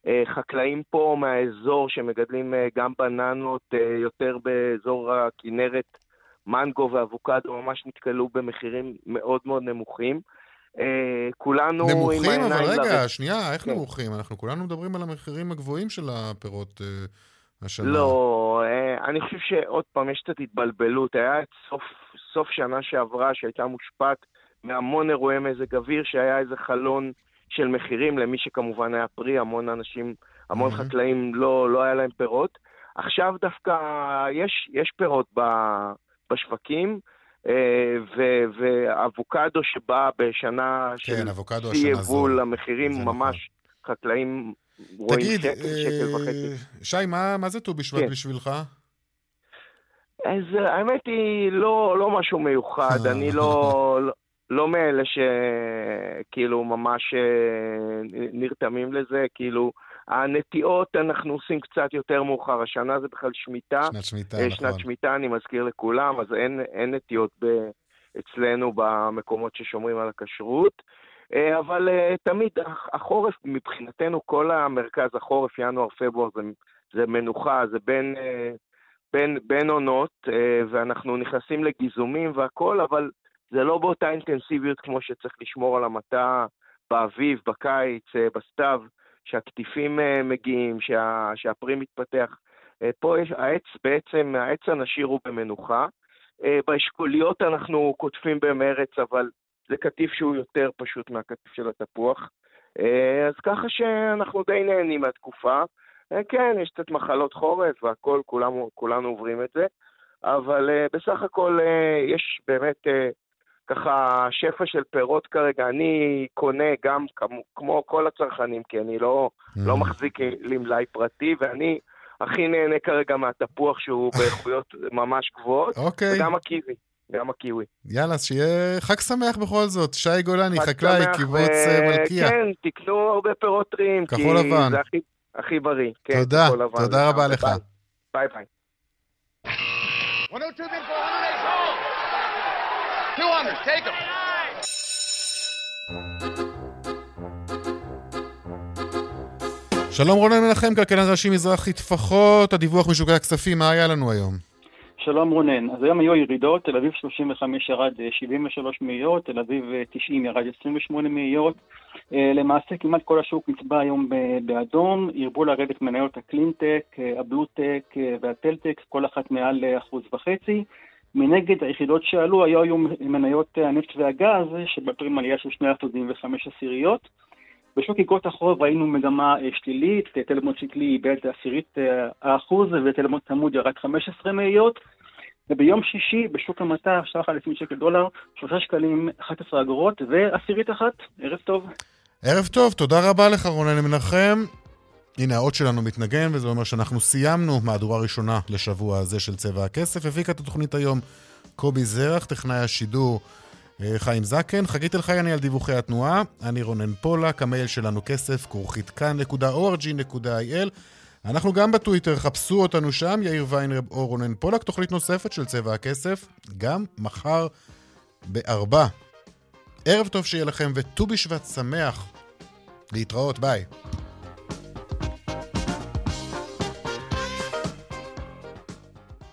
אה, חקלאים פה מהאזור שמגדלים אה, גם בננות, יותר באזור הכנרת, מנגו ואבוקדו, ממש נתקלו במחירים מאוד מאוד נמוכים. כולנו נמוכים, אבל רגע, לב... שנייה, איך כן. נמוכים? אנחנו כולנו מדברים על המחירים הגבוהים של הפירות השנה. לא, אני חושב שעוד פעם, יש קצת התבלבלות. היה את סוף, סוף שנה שעברה שהייתה מושפעת מהמון אירועי מזג אוויר, שהיה איזה חלון של מחירים למי שכמובן היה פרי, המון אנשים, המון mm-hmm. חקלאים לא, לא היה להם פירות. עכשיו דווקא יש, יש פירות ב, בשווקים, אה, ואבוקדו שבא בשנה כן, של שיא יבול, המחירים. ממש, נכון. חקלאים רואים תגיד, שקל, שקל וחצי. שי, מה, מה זה ט"ו בשבט כן. בשבילך? אז האמת היא לא, לא משהו מיוחד, אני לא, לא, לא מאלה שכאילו ממש אה, נרתמים לזה, כאילו הנטיעות אנחנו עושים קצת יותר מאוחר, השנה זה בכלל שמיטה. שנת שמיטה, אה, נכון. שנת שמיטה, אני מזכיר לכולם, אז אין, אין נטיעות ב, אצלנו במקומות ששומרים על הכשרות. אבל תמיד החורף, מבחינתנו כל המרכז, החורף, ינואר, פברואר, זה, זה מנוחה, זה בין, בין, בין עונות, ואנחנו נכנסים לגיזומים והכול, אבל זה לא באותה אינטנסיביות כמו שצריך לשמור על המטע באביב, בקיץ, בסתיו, שהקטיפים מגיעים, שה, שהפרי מתפתח. פה יש, העץ בעצם, העץ הנשיר הוא במנוחה. באשכוליות אנחנו קוטפים במרץ, אבל זה קטיף שהוא יותר פשוט מהקטיף של התפוח. אז ככה שאנחנו די נהנים מהתקופה. כן, יש קצת מחלות חורף והכול, כולנו עוברים את זה, אבל בסך הכל יש באמת ככה שפע של פירות כרגע. אני קונה גם כמו, כמו כל הצרכנים, כי אני לא, mm. לא מחזיק לי מלאי פרטי, ואני הכי נהנה כרגע מהתפוח שהוא באיכויות ממש גבוהות, אוקיי. וגם הקיwi. גם הקיווי. יאללה, שיהיה חג שמח בכל זאת. שי גולני, חקלאי, קיבוץ ו... מלכיה. כן, תקנו הרבה פירות טריים, כי לבן. זה הכי, הכי בריא. כן, תודה, תודה רבה לך. ביי ביי. 200, take them. שלום רונן מנחם, כלכלן ראשי מזרחי טפחות, הדיווח משוקי הכספים, מה היה לנו היום? שלום רונן, אז היום היו ירידות, תל אביב 35 ירד 73 אה, מאיות, תל אביב 90 אה, ירד 28 מאיות. אה, למעשה כמעט כל השוק נצבע היום באדום, ירבו לרדת מניות הקלינטק, הבלוטק והטלטק, כל אחת מעל אחוז וחצי. מנגד, היחידות שעלו היו היום מניות הנפט והגז, שבפרים עלייה של 2 אחוזים ו-5 עשיריות. בשוק איגרות החוב ראינו מגמה שלילית, טלמון שקלי איבד עשירית האחוז וטלמון צמוד ירד 15 מאיות. וביום שישי בשוק המטח, שטר אחד לפני שקל דולר, 3 שקלים 11 אגורות ועשירית אחת. ערב טוב. ערב טוב, תודה רבה לך רונן מנחם. הנה האות שלנו מתנגן, וזה אומר שאנחנו סיימנו מהדורה ראשונה לשבוע הזה של צבע הכסף. הפיקה את התוכנית היום קובי זרח, טכנאי השידור אה, חיים זקן. חגית אלחייני על דיווחי התנועה. אני רונן פולק, המייל שלנו כסף, כרוכית כאן.org.il. אנחנו גם בטוויטר, חפשו אותנו שם, יאיר ויינרב או רונן פולק, תוכנית נוספת של צבע הכסף, גם מחר בארבע. ערב ט"ו שיהיה לכם וט"ו בשבט שמח. להתראות, ביי.